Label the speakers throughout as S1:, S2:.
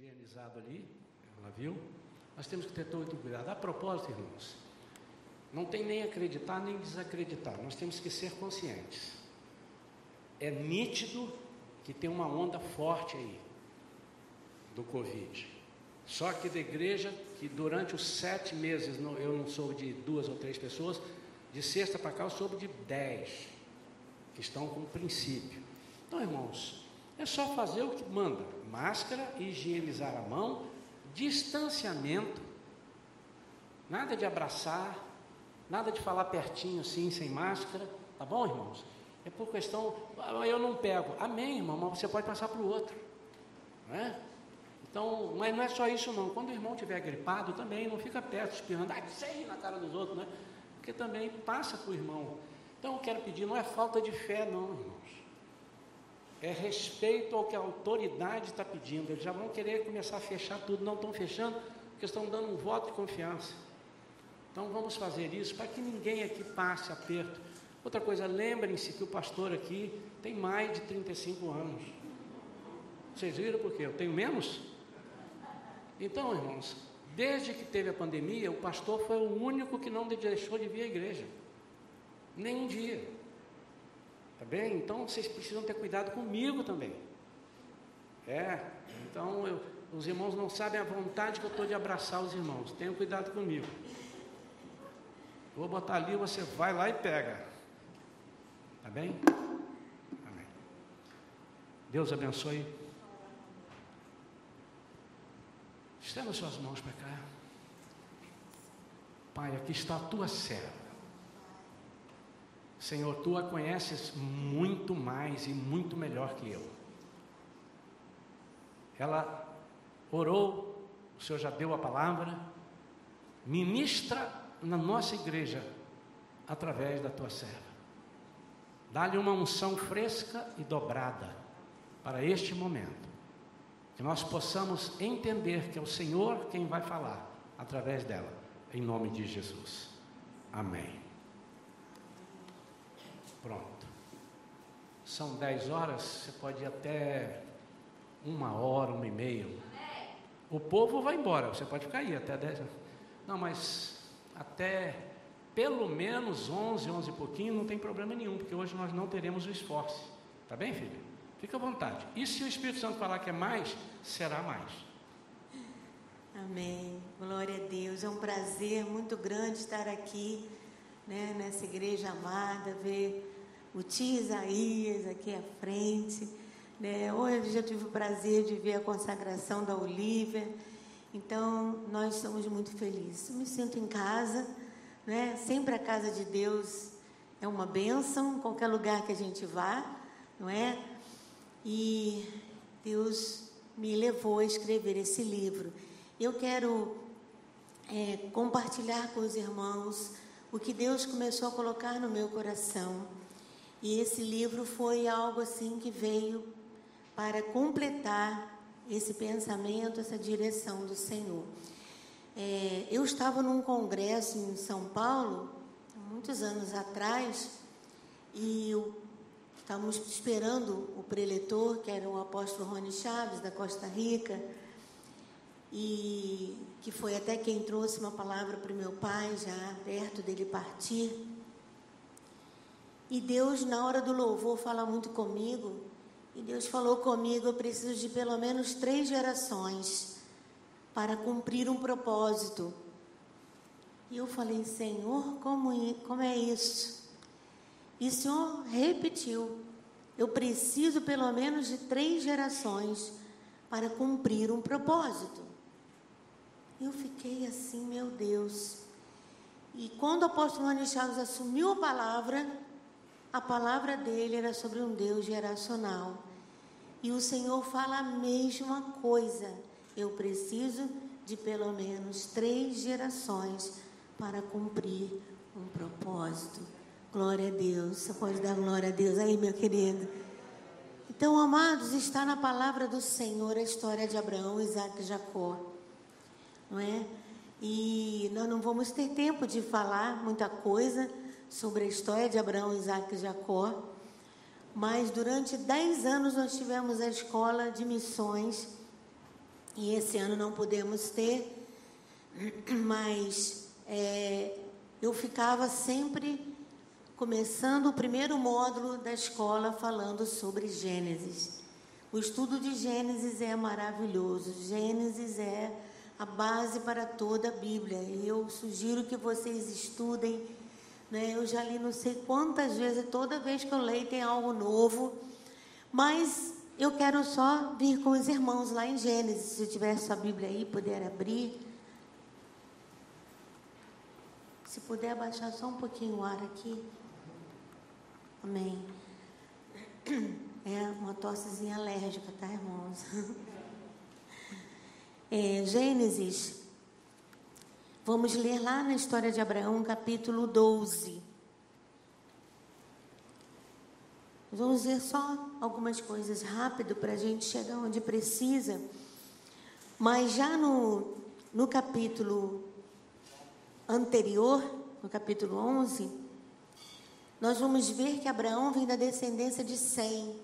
S1: higienizado ali, ela viu. Nós temos que ter todo cuidado. A propósito, irmãos, não tem nem acreditar nem desacreditar, nós temos que ser conscientes. É nítido que tem uma onda forte aí do Covid. Só que da igreja, que durante os sete meses, eu não soube de duas ou três pessoas, de sexta para cá eu soube de dez, que estão com princípio. Então, irmãos, é só fazer o que manda: máscara, higienizar a mão, distanciamento, nada de abraçar, nada de falar pertinho assim, sem máscara, tá bom, irmãos? É por questão, ah, eu não pego. Amém, irmão, mas você pode passar para o outro. Não é? Então, mas não é só isso não. Quando o irmão estiver gripado também, não fica perto, espirrando, ai, sei na cara dos outros, né? Porque também passa para o irmão. Então, eu quero pedir, não é falta de fé não, irmãos. É respeito ao que a autoridade está pedindo. Eles já vão querer começar a fechar tudo, não estão fechando, porque estão dando um voto de confiança. Então vamos fazer isso para que ninguém aqui passe aperto. Outra coisa, lembrem-se que o pastor aqui tem mais de 35 anos. Vocês viram por quê? Eu tenho menos? Então, irmãos, desde que teve a pandemia, o pastor foi o único que não deixou de vir à igreja. Nem um dia. Tá bem? Então vocês precisam ter cuidado comigo também. É, então eu, os irmãos não sabem a vontade que eu estou de abraçar os irmãos. Tenham cuidado comigo. Vou botar ali, você vai lá e pega. Tá bem? Amém. Deus abençoe. Estenda suas mãos para cá. Pai, aqui está a tua serva. Senhor, tu a conheces muito mais e muito melhor que eu. Ela orou, o Senhor já deu a palavra, ministra na nossa igreja através da tua serva. Dá-lhe uma unção fresca e dobrada para este momento. Que nós possamos entender que é o Senhor quem vai falar através dela, em nome de Jesus. Amém. Pronto. São dez horas, você pode ir até uma hora, uma e meia. O povo vai embora, você pode ficar aí até dez. Não, mas até pelo menos onze, onze e pouquinho, não tem problema nenhum, porque hoje nós não teremos o esforço. Tá bem, filho? Fica à vontade. E se o Espírito Santo falar que é mais, será mais.
S2: Amém. Glória a Deus. É um prazer muito grande estar aqui, né, nessa igreja amada, ver o tio Isaías aqui à frente. Né? Hoje eu tive o prazer de ver a consagração da Olivia. Então, nós estamos muito felizes. Eu me sinto em casa, né? sempre a casa de Deus é uma bênção, qualquer lugar que a gente vá, não é? E Deus me levou a escrever esse livro. Eu quero é, compartilhar com os irmãos o que Deus começou a colocar no meu coração e esse livro foi algo assim que veio para completar esse pensamento, essa direção do Senhor. É, eu estava num congresso em São Paulo, muitos anos atrás, e eu, estávamos esperando o preletor, que era o apóstolo Rony Chaves, da Costa Rica, e que foi até quem trouxe uma palavra para o meu pai, já perto dele partir. E Deus, na hora do louvor, fala muito comigo. E Deus falou comigo: eu preciso de pelo menos três gerações para cumprir um propósito. E eu falei: Senhor, como, como é isso? E o Senhor repetiu: eu preciso pelo menos de três gerações para cumprir um propósito. Eu fiquei assim, meu Deus. E quando o apóstolo Chaves assumiu a palavra, a palavra dele era sobre um Deus geracional. E o Senhor fala a mesma coisa. Eu preciso de pelo menos três gerações para cumprir um propósito. Glória a Deus. Você pode dar glória a Deus aí, meu querido. Então, amados, está na palavra do Senhor a história de Abraão, Isaac e Jacó. Não é? E nós não vamos ter tempo de falar muita coisa sobre a história de Abraão, Isaac e Jacó. Mas durante dez anos nós tivemos a escola de missões E esse ano não podemos ter, mas é, eu ficava sempre começando o primeiro módulo da escola falando sobre Gênesis. O estudo de Gênesis é maravilhoso. Gênesis é a base para toda a Bíblia. E eu sugiro que vocês estudem. Né? Eu já li não sei quantas vezes, toda vez que eu leio tem algo novo. Mas eu quero só vir com os irmãos lá em Gênesis. Se tiver sua Bíblia aí, puder abrir. Se puder abaixar só um pouquinho o ar aqui. Amém. É uma tossezinha alérgica, tá, irmãos? É, Gênesis. Vamos ler lá na história de Abraão, capítulo 12. Vamos ver só algumas coisas rápido para a gente chegar onde precisa. Mas já no, no capítulo anterior, no capítulo 11, nós vamos ver que Abraão vem da descendência de Sem,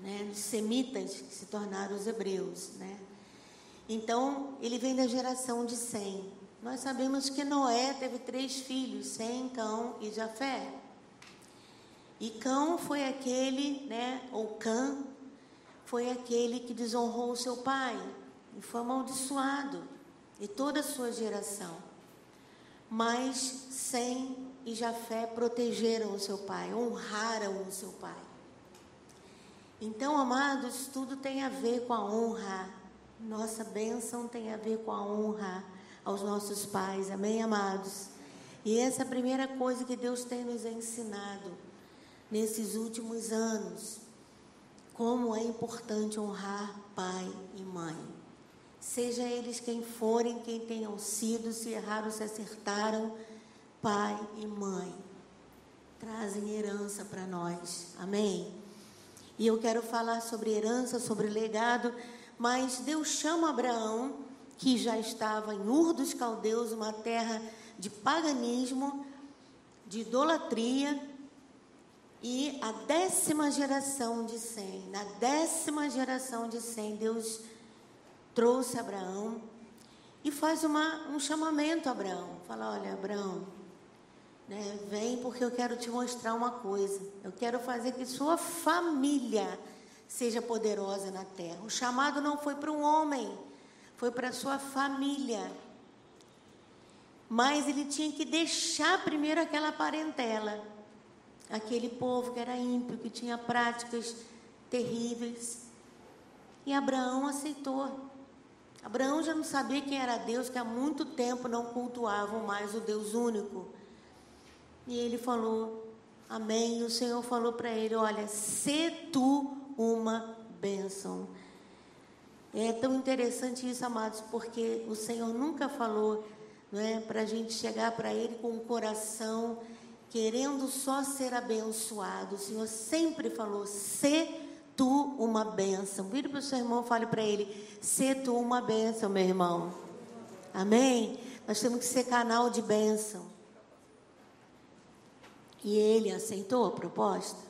S2: né, dos semitas que se tornaram os hebreus. Né? Então, ele vem da geração de Sem. Nós sabemos que Noé teve três filhos, Sem, Cão e Jafé. E Cão foi aquele, né, ou Cã, foi aquele que desonrou o seu pai e foi amaldiçoado, e toda a sua geração. Mas Sem e Jafé protegeram o seu pai, honraram o seu pai. Então, amados, tudo tem a ver com a honra. Nossa bênção tem a ver com a honra aos nossos pais. Amém, amados? E essa é a primeira coisa que Deus tem nos ensinado nesses últimos anos. Como é importante honrar pai e mãe. Seja eles quem forem, quem tenham sido, se erraram, se acertaram pai e mãe trazem herança para nós. Amém? E eu quero falar sobre herança, sobre legado, mas Deus chama Abraão, que já estava em Ur dos Caldeus, uma terra de paganismo, de idolatria, e a décima geração de Sem, na décima geração de Sem, Deus trouxe Abraão e faz uma, um chamamento a Abraão. Fala, olha, Abraão, né? Vem porque eu quero te mostrar uma coisa. Eu quero fazer que sua família seja poderosa na terra. O chamado não foi para um homem, foi para sua família. Mas ele tinha que deixar primeiro aquela parentela, aquele povo que era ímpio, que tinha práticas terríveis. E Abraão aceitou. Abraão já não sabia quem era Deus, que há muito tempo não cultuavam mais o Deus único. E ele falou, amém. E o Senhor falou para ele: Olha, se tu uma bênção. É tão interessante isso, amados, porque o Senhor nunca falou não é, para a gente chegar para Ele com o coração querendo só ser abençoado. O Senhor sempre falou: se tu uma bênção. Vire para o seu irmão fale para ele: se tu uma bênção, meu irmão. Amém? Nós temos que ser canal de bênção. E ele aceitou a proposta.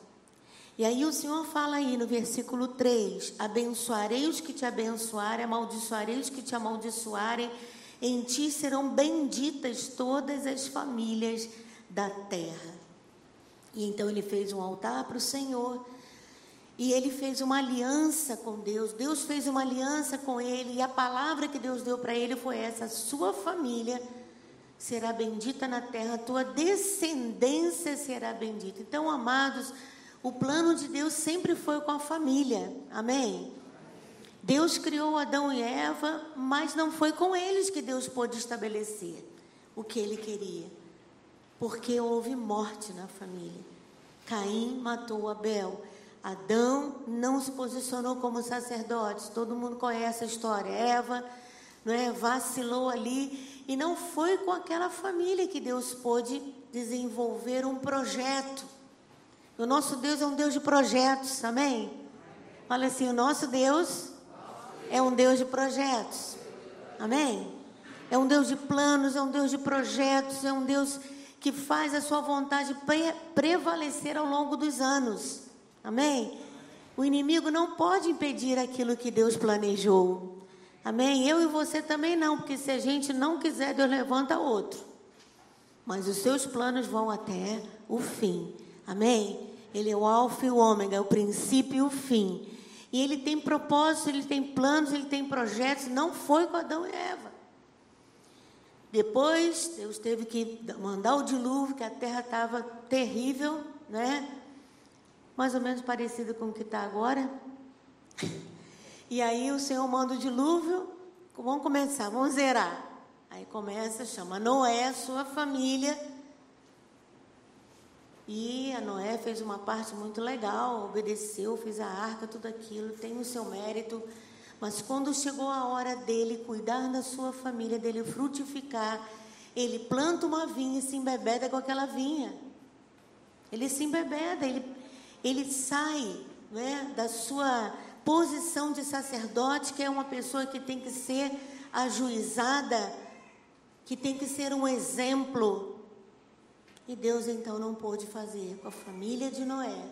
S2: E aí o Senhor fala aí no versículo 3: Abençoarei os que te abençoarem, amaldiçoarei os que te amaldiçoarem, em ti serão benditas todas as famílias da terra. E então ele fez um altar para o Senhor. E ele fez uma aliança com Deus. Deus fez uma aliança com ele. E a palavra que Deus deu para ele foi essa: sua família será bendita na terra, tua descendência será bendita. Então, amados, o plano de Deus sempre foi com a família. Amém? Deus criou Adão e Eva, mas não foi com eles que Deus pôde estabelecer o que ele queria. Porque houve morte na família. Caim matou Abel. Adão não se posicionou como sacerdote. Todo mundo conhece a história. Eva não é, vacilou ali e não foi com aquela família que Deus pôde desenvolver um projeto. O nosso Deus é um Deus de projetos, amém? Fala assim: o nosso Deus é um Deus de projetos, amém? É um Deus de planos, é um Deus de projetos, é um Deus que faz a sua vontade pre prevalecer ao longo dos anos, amém? O inimigo não pode impedir aquilo que Deus planejou. Amém? Eu e você também não, porque se a gente não quiser, Deus levanta outro. Mas os seus planos vão até o fim. Amém? Ele é o alfa e o ômega, é o princípio e o fim. E ele tem propósito, ele tem planos, ele tem projetos. Não foi com Adão e Eva. Depois, Deus teve que mandar o dilúvio, que a terra estava terrível, né? Mais ou menos parecido com o que está agora. E aí o Senhor manda o dilúvio. Vamos começar, vamos zerar. Aí começa, chama Noé, sua família. E a Noé fez uma parte muito legal, obedeceu, fez a arca, tudo aquilo, tem o seu mérito. Mas quando chegou a hora dele cuidar da sua família, dele frutificar, ele planta uma vinha e se embebeda com aquela vinha. Ele se embebeda, ele, ele sai né, da sua posição de sacerdote, que é uma pessoa que tem que ser ajuizada, que tem que ser um exemplo. E Deus então não pôde fazer com a família de Noé.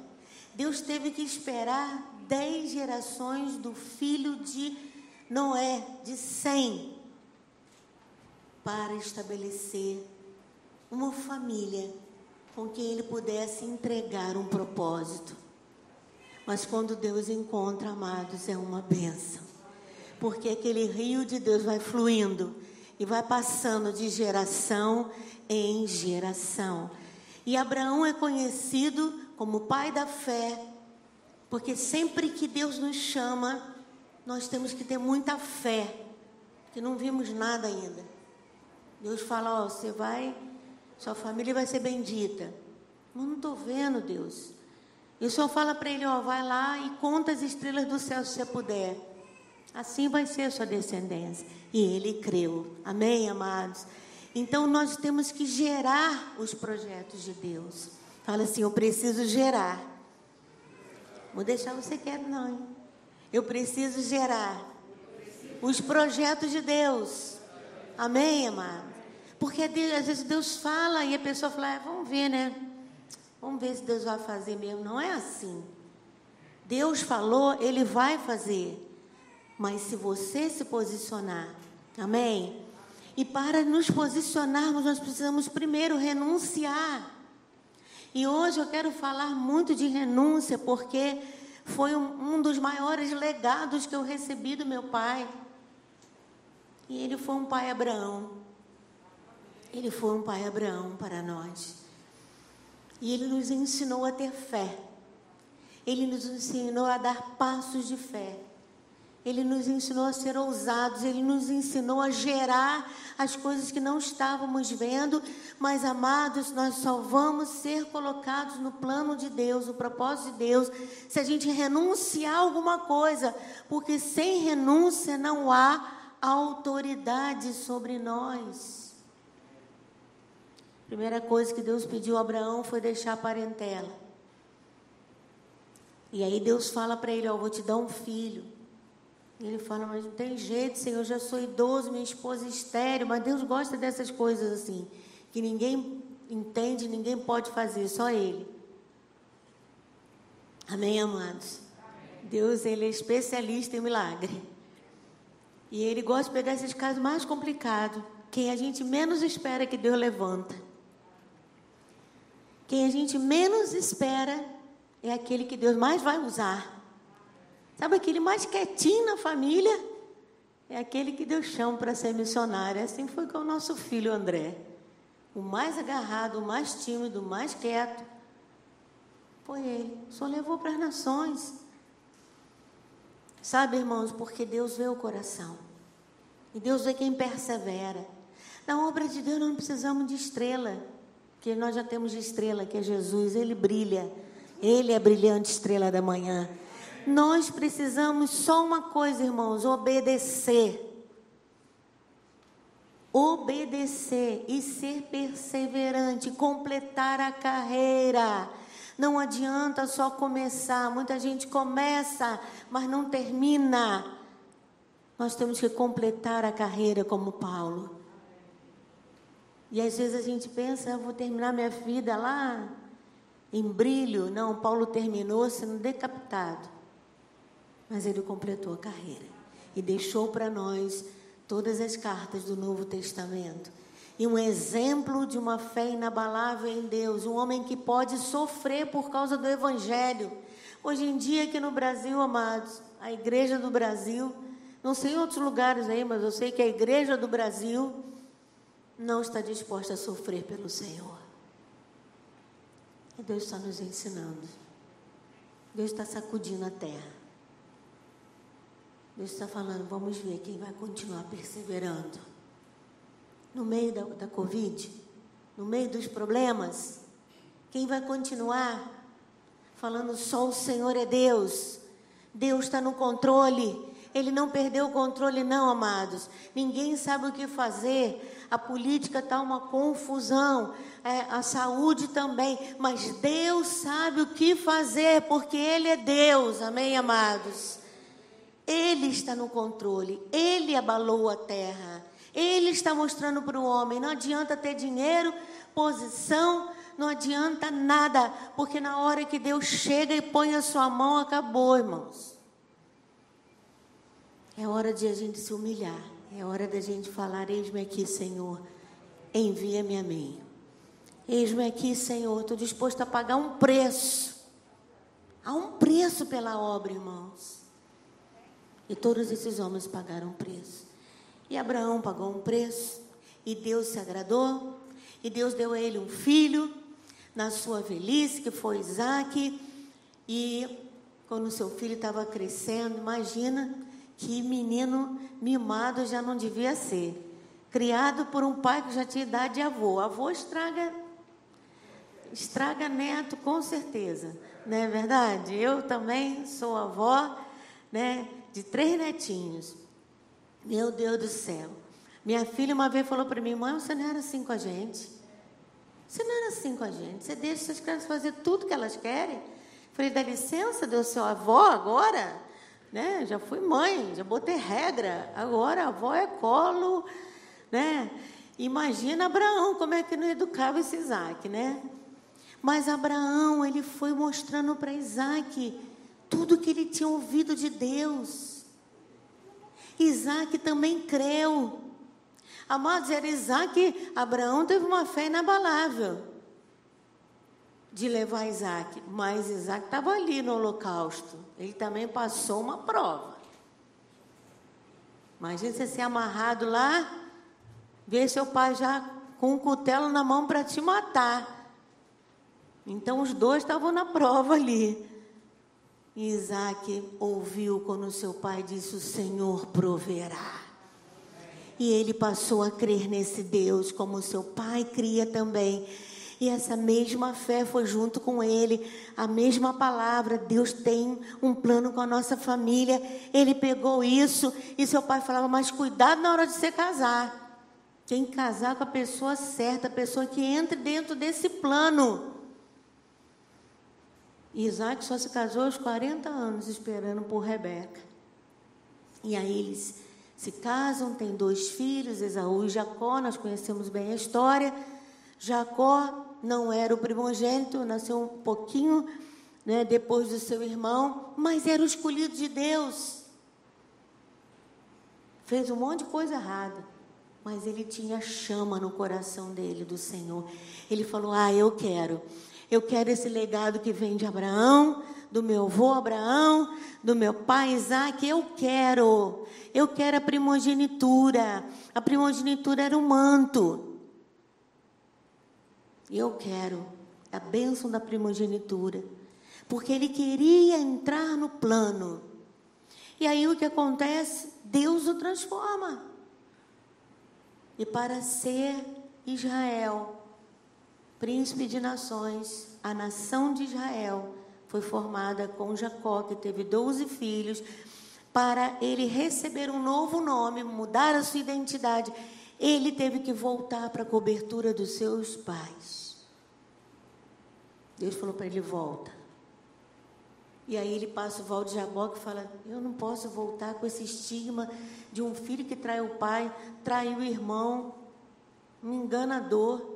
S2: Deus teve que esperar dez gerações do filho de Noé, de Sem, para estabelecer uma família com quem ele pudesse entregar um propósito. Mas quando Deus encontra, amados, é uma benção. Porque aquele rio de Deus vai fluindo e vai passando de geração em geração. E Abraão é conhecido como pai da fé, porque sempre que Deus nos chama, nós temos que ter muita fé, que não vimos nada ainda. Deus fala: Ó, você vai, sua família vai ser bendita. Mas não estou vendo, Deus. E o Senhor fala para ele: Ó, vai lá e conta as estrelas do céu se você puder. Assim vai ser a sua descendência. E ele creu. Amém, amados? Então nós temos que gerar os projetos de Deus. Fala assim: eu preciso gerar. Vou deixar você quieto, não. Hein? Eu preciso gerar os projetos de Deus. Amém, amado? Porque às vezes Deus fala e a pessoa fala, ah, vamos ver, né? Vamos ver se Deus vai fazer mesmo. Não é assim. Deus falou, Ele vai fazer. Mas se você se posicionar, amém? E para nos posicionarmos, nós precisamos primeiro renunciar. E hoje eu quero falar muito de renúncia, porque foi um, um dos maiores legados que eu recebi do meu pai. E ele foi um pai Abraão. Ele foi um pai Abraão para nós. E ele nos ensinou a ter fé. Ele nos ensinou a dar passos de fé. Ele nos ensinou a ser ousados, ele nos ensinou a gerar as coisas que não estávamos vendo, mas amados, nós só vamos ser colocados no plano de Deus, no propósito de Deus, se a gente renunciar a alguma coisa, porque sem renúncia não há autoridade sobre nós. Primeira coisa que Deus pediu a Abraão foi deixar a parentela. E aí Deus fala para ele: Ó, oh, vou te dar um filho. Ele fala, mas não tem jeito, Senhor, eu já sou idoso, minha esposa é estéreo, mas Deus gosta dessas coisas assim, que ninguém entende, ninguém pode fazer, só Ele. Amém, amados? Amém. Deus, Ele é especialista em milagre. E Ele gosta de pegar esses casos mais complicados, quem a gente menos espera que Deus levanta. Quem a gente menos espera é aquele que Deus mais vai usar. Sabe aquele mais quietinho na família? É aquele que Deus chama para ser missionário. Assim foi com o nosso filho André. O mais agarrado, o mais tímido, o mais quieto. Foi ele. Só levou para as nações. Sabe, irmãos, porque Deus vê o coração. E Deus vê quem persevera. Na obra de Deus não precisamos de estrela. Porque nós já temos de estrela, que é Jesus. Ele brilha. Ele é a brilhante estrela da manhã. Nós precisamos só uma coisa, irmãos: obedecer. Obedecer e ser perseverante, completar a carreira. Não adianta só começar. Muita gente começa, mas não termina. Nós temos que completar a carreira como Paulo. E às vezes a gente pensa, eu vou terminar minha vida lá em brilho. Não, Paulo terminou sendo decapitado mas ele completou a carreira e deixou para nós todas as cartas do Novo Testamento. E um exemplo de uma fé inabalável em Deus, um homem que pode sofrer por causa do Evangelho. Hoje em dia, aqui no Brasil, amados, a igreja do Brasil, não sei em outros lugares aí, mas eu sei que a igreja do Brasil não está disposta a sofrer pelo Senhor. E Deus está nos ensinando. Deus está sacudindo a terra. Deus está falando, vamos ver quem vai continuar perseverando. No meio da, da Covid, no meio dos problemas, quem vai continuar falando só o Senhor é Deus. Deus está no controle. Ele não perdeu o controle, não, amados. Ninguém sabe o que fazer. A política está uma confusão. É, a saúde também. Mas Deus sabe o que fazer, porque Ele é Deus. Amém, amados? Ele está no controle. Ele abalou a terra. Ele está mostrando para o homem: não adianta ter dinheiro, posição, não adianta nada, porque na hora que Deus chega e põe a sua mão, acabou, irmãos. É hora de a gente se humilhar. É hora da gente falar: Eis-me aqui, Senhor, envia-me a mim. Eis-me aqui, Senhor, estou disposto a pagar um preço. Há um preço pela obra, irmãos. E todos esses homens pagaram um preço. E Abraão pagou um preço. E Deus se agradou. E Deus deu a ele um filho na sua velhice, que foi Isaac. E quando seu filho estava crescendo, imagina, que menino mimado já não devia ser. Criado por um pai que já tinha idade de avô. Avô estraga, estraga neto, com certeza. Não é verdade? Eu também sou avó, né, de três netinhos. Meu Deus do céu. Minha filha uma vez falou para mim, mãe, você não era assim com a gente. Você não era assim com a gente. Você deixa essas crianças fazer tudo que elas querem. Falei, dá licença, deu seu avó agora? né? Já fui mãe, já botei regra. Agora avó é colo, né? Imagina Abraão como é que não educava esse Isaac, né? Mas Abraão, ele foi mostrando para Isaac tudo que ele tinha ouvido de Deus. Isaac também creu. Amados, era Isaac, Abraão teve uma fé inabalável de levar Isaac, mas Isaac estava ali no holocausto. Ele também passou uma prova. Imagina você ser amarrado lá, ver seu pai já com um cutelo na mão para te matar. Então os dois estavam na prova ali. E Isaac ouviu quando seu pai disse: O Senhor proverá. E ele passou a crer nesse Deus, como seu pai cria também. E essa mesma fé foi junto com ele, a mesma palavra. Deus tem um plano com a nossa família. Ele pegou isso e seu pai falava: Mas cuidado na hora de você casar. Tem que casar com a pessoa certa, a pessoa que entre dentro desse plano. E Isaac só se casou aos 40 anos, esperando por Rebeca. E aí eles se casam, têm dois filhos, Esaú e Jacó, nós conhecemos bem a história. Jacó não era o primogênito, nasceu um pouquinho né, depois do seu irmão, mas era o escolhido de Deus. Fez um monte de coisa errada, mas ele tinha chama no coração dele do Senhor. Ele falou: Ah, eu quero, eu quero esse legado que vem de Abraão, do meu avô Abraão, do meu pai Isaac, eu quero, eu quero a primogenitura. A primogenitura era o manto. Eu quero a bênção da primogenitura. Porque ele queria entrar no plano. E aí o que acontece? Deus o transforma. E para ser Israel, príncipe de nações, a nação de Israel foi formada com Jacó, que teve 12 filhos, para ele receber um novo nome, mudar a sua identidade. Ele teve que voltar para a cobertura dos seus pais. Deus falou para ele: volta. E aí ele passa o Val de Jaboque e fala: Eu não posso voltar com esse estigma de um filho que trai o pai, trai o irmão, um enganador.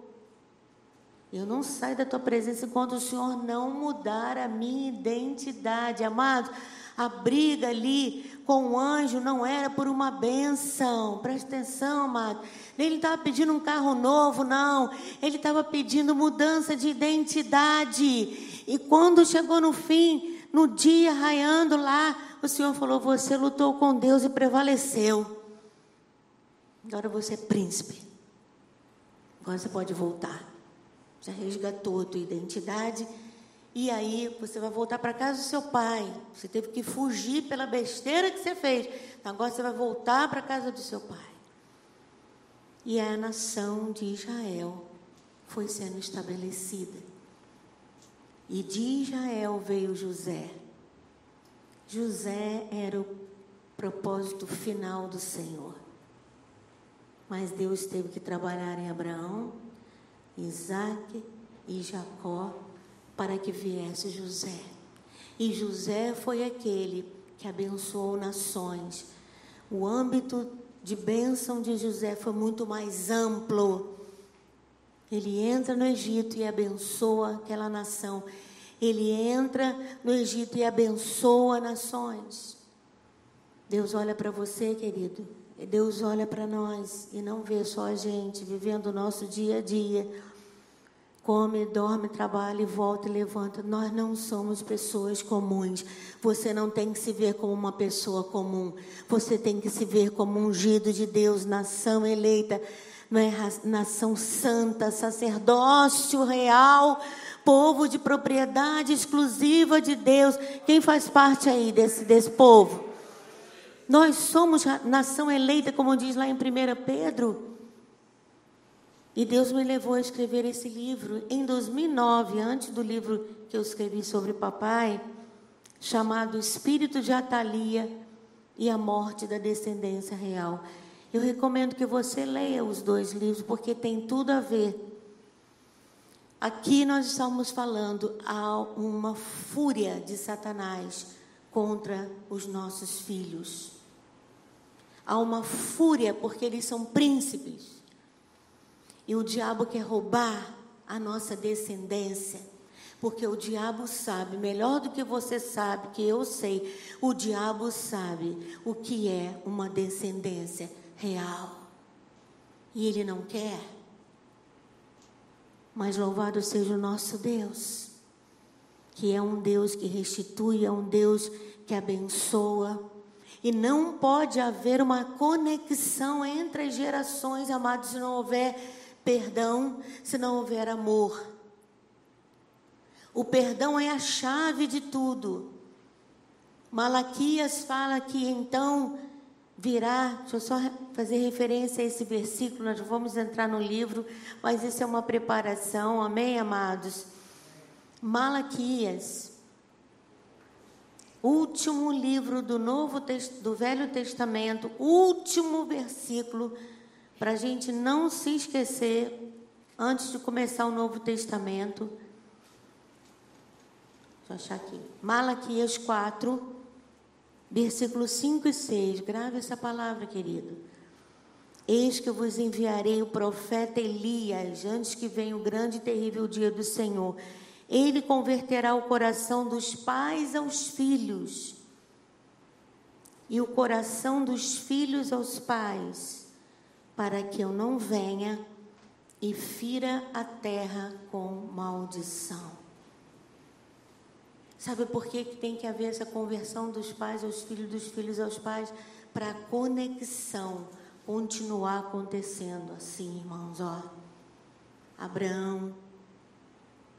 S2: Eu não saio da tua presença enquanto o Senhor não mudar a minha identidade. Amado, A briga ali com o anjo não era por uma benção. Presta atenção, amado. Ele estava pedindo um carro novo, não. Ele estava pedindo mudança de identidade. E quando chegou no fim, no dia raiando lá, o Senhor falou: Você lutou com Deus e prevaleceu. Agora você é príncipe. Agora você pode voltar. Já resgatou a tua identidade. E aí você vai voltar para casa do seu pai. Você teve que fugir pela besteira que você fez. Agora você vai voltar para casa do seu pai. E a nação de Israel foi sendo estabelecida. E de Israel veio José. José era o propósito final do Senhor. Mas Deus teve que trabalhar em Abraão, Isaac e Jacó para que viesse José. E José foi aquele que abençoou nações. O âmbito de bênção de José foi muito mais amplo. Ele entra no Egito e abençoa aquela nação. Ele entra no Egito e abençoa nações. Deus olha para você, querido. Deus olha para nós e não vê só a gente vivendo o nosso dia a dia. Come, dorme, trabalha e volta e levanta. Nós não somos pessoas comuns. Você não tem que se ver como uma pessoa comum. Você tem que se ver como ungido de Deus, nação eleita, é nação santa, sacerdócio real, povo de propriedade exclusiva de Deus. Quem faz parte aí desse, desse povo? Nós somos nação eleita, como diz lá em 1 Pedro. E Deus me levou a escrever esse livro em 2009, antes do livro que eu escrevi sobre papai, chamado Espírito de Atalia e a Morte da Descendência Real. Eu recomendo que você leia os dois livros, porque tem tudo a ver. Aqui nós estamos falando há uma fúria de Satanás contra os nossos filhos há uma fúria porque eles são príncipes. E o diabo quer roubar a nossa descendência. Porque o diabo sabe, melhor do que você sabe, que eu sei, o diabo sabe o que é uma descendência real. E ele não quer. Mas louvado seja o nosso Deus, que é um Deus que restitui, é um Deus que abençoa. E não pode haver uma conexão entre as gerações, amados, se não houver perdão, se não houver amor. O perdão é a chave de tudo. Malaquias fala que então virá, deixa eu só fazer referência a esse versículo, nós vamos entrar no livro, mas isso é uma preparação, amém, amados? Malaquias último livro do Novo do Velho Testamento, último versículo, para a gente não se esquecer antes de começar o Novo Testamento. Deixa eu achar aqui. Malaquias 4, versículos 5 e 6. Grave essa palavra, querido. Eis que eu vos enviarei o profeta Elias, antes que venha o grande e terrível dia do Senhor ele converterá o coração dos pais aos filhos e o coração dos filhos aos pais, para que eu não venha e fira a terra com maldição. Sabe por que, tem que haver essa conversão dos pais aos filhos, dos filhos aos pais? Para a conexão continuar acontecendo assim, irmãos, ó. Abraão,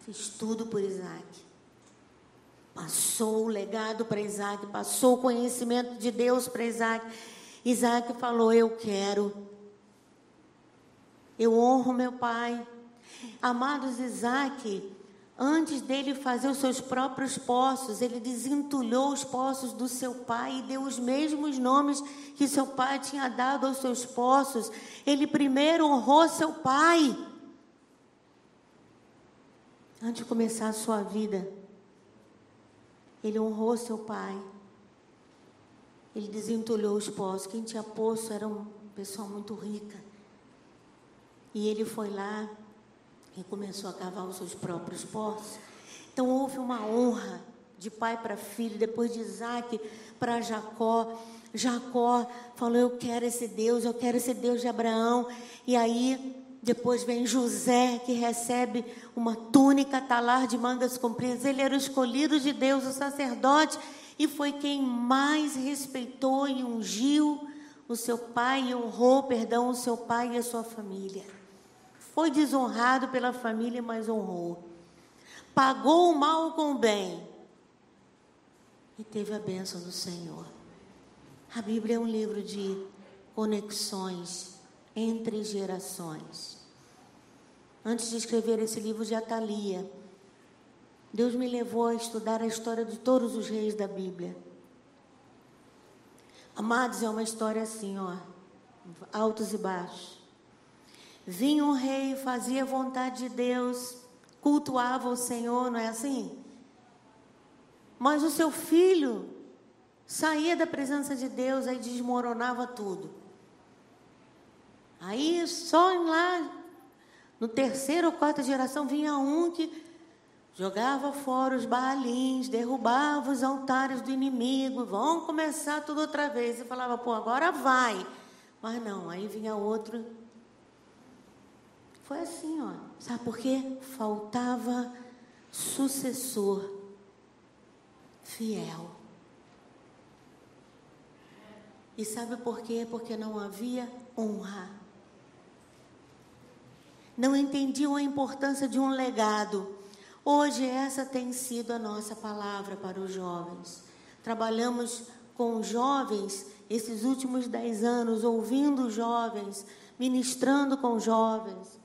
S2: Fiz tudo por Isaac. Passou o legado para Isaac, passou o conhecimento de Deus para Isaac. Isaac falou: Eu quero. Eu honro meu pai. Amados, Isaac, antes dele fazer os seus próprios poços, ele desentulhou os poços do seu pai e deu os mesmos nomes que seu pai tinha dado aos seus poços. Ele primeiro honrou seu pai. Antes de começar a sua vida, ele honrou seu pai. Ele desentulhou os poços. Quem tinha poço era uma pessoa muito rica. E ele foi lá e começou a cavar os seus próprios poços. Então houve uma honra de pai para filho, depois de Isaac para Jacó. Jacó falou: Eu quero esse Deus, eu quero esse Deus de Abraão. E aí, depois vem José, que recebe uma túnica talar de mangas compridas. Ele era o escolhido de Deus, o sacerdote, e foi quem mais respeitou e ungiu o seu pai, e honrou, perdão, o seu pai e a sua família. Foi desonrado pela família, mas honrou. Pagou o mal com o bem e teve a bênção do Senhor. A Bíblia é um livro de conexões entre gerações. Antes de escrever esse livro de Atalia, Deus me levou a estudar a história de todos os reis da Bíblia. Amados, é uma história assim, ó, altos e baixos. Vinha um rei, fazia vontade de Deus, cultuava o Senhor, não é assim? Mas o seu filho saía da presença de Deus, aí desmoronava tudo. Aí só lá, no terceiro ou quarta geração, vinha um que jogava fora os baalins, derrubava os altares do inimigo, vão começar tudo outra vez. E falava, pô, agora vai. Mas não, aí vinha outro. Foi assim, ó. Sabe por quê? Faltava sucessor fiel. E sabe por quê? Porque não havia honra. Não entendiam a importância de um legado. Hoje, essa tem sido a nossa palavra para os jovens. Trabalhamos com jovens esses últimos dez anos, ouvindo jovens, ministrando com jovens,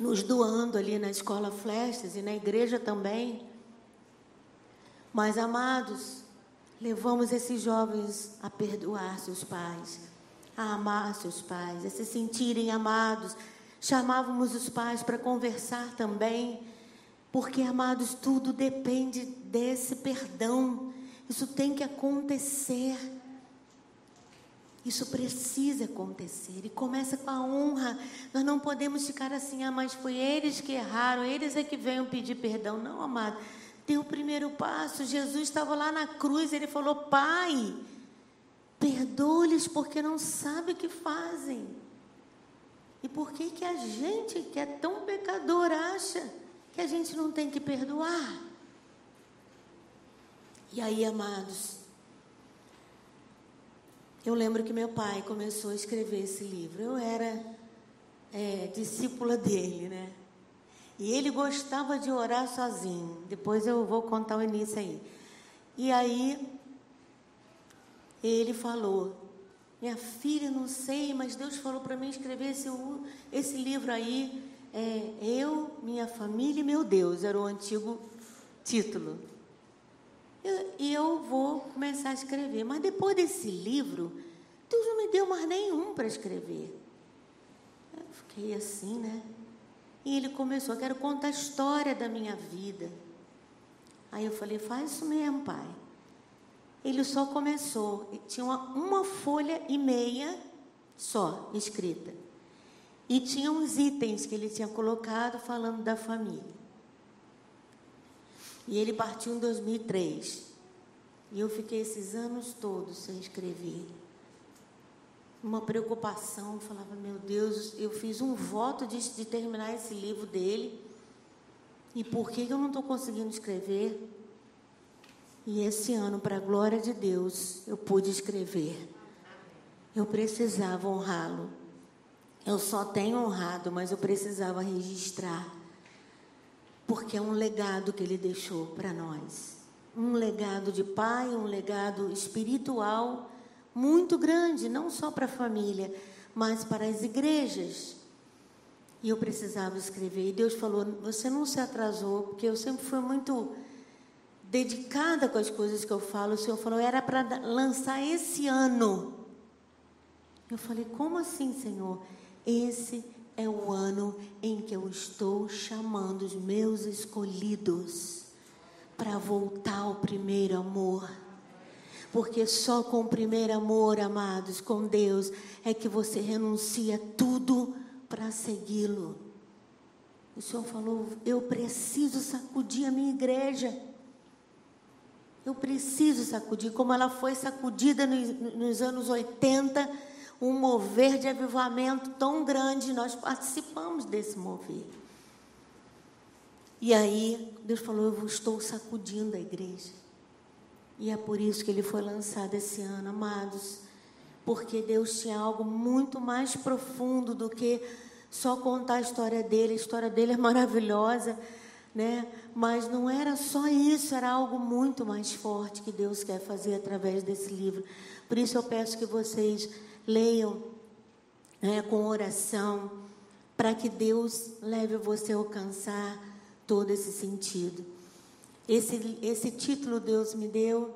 S2: nos doando ali na escola Flechas e na igreja também. Mas, amados, levamos esses jovens a perdoar seus pais, a amar seus pais, a se sentirem amados. Chamávamos os pais para conversar também, porque, amados, tudo depende desse perdão. Isso tem que acontecer. Isso precisa acontecer e começa com a honra. Nós não podemos ficar assim, ah, mas foi eles que erraram, eles é que venham pedir perdão. Não, amado deu o primeiro passo. Jesus estava lá na cruz, ele falou: Pai, perdoa-lhes porque não sabem o que fazem. E por que, que a gente, que é tão pecador, acha que a gente não tem que perdoar? E aí, amados, eu lembro que meu pai começou a escrever esse livro. Eu era é, discípula dele, né? E ele gostava de orar sozinho. Depois eu vou contar o início aí. E aí, ele falou: Minha filha, não sei, mas Deus falou para mim escrever esse, esse livro aí. É, eu, minha família e meu Deus, era o antigo título. E eu vou começar a escrever. Mas depois desse livro, Deus não me deu mais nenhum para escrever. Eu fiquei assim, né? E ele começou, quero contar a história da minha vida. Aí eu falei, faz isso mesmo, pai. Ele só começou, tinha uma, uma folha e meia só escrita. E tinha uns itens que ele tinha colocado falando da família. E ele partiu em 2003. E eu fiquei esses anos todos sem escrever uma preocupação, falava, meu Deus, eu fiz um voto de, de terminar esse livro dele, e por que eu não estou conseguindo escrever? E esse ano, para a glória de Deus, eu pude escrever. Eu precisava honrá-lo. Eu só tenho honrado, mas eu precisava registrar. Porque é um legado que ele deixou para nós. Um legado de pai, um legado espiritual muito grande, não só para a família, mas para as igrejas. E eu precisava escrever. E Deus falou: Você não se atrasou, porque eu sempre fui muito dedicada com as coisas que eu falo. O Senhor falou: Era para lançar esse ano. Eu falei: Como assim, Senhor? Esse é o ano em que eu estou chamando os meus escolhidos para voltar ao primeiro amor. Porque só com o primeiro amor, amados, com Deus, é que você renuncia tudo para segui-lo. o Senhor falou: eu preciso sacudir a minha igreja. Eu preciso sacudir, como ela foi sacudida nos, nos anos 80, um mover de avivamento tão grande, nós participamos desse mover. E aí, Deus falou: Eu estou sacudindo a igreja. E é por isso que ele foi lançado esse ano, amados. Porque Deus tinha algo muito mais profundo do que só contar a história dele. A história dele é maravilhosa, né? Mas não era só isso, era algo muito mais forte que Deus quer fazer através desse livro. Por isso eu peço que vocês leiam né, com oração, para que Deus leve você a alcançar todo esse sentido. Esse, esse título Deus me deu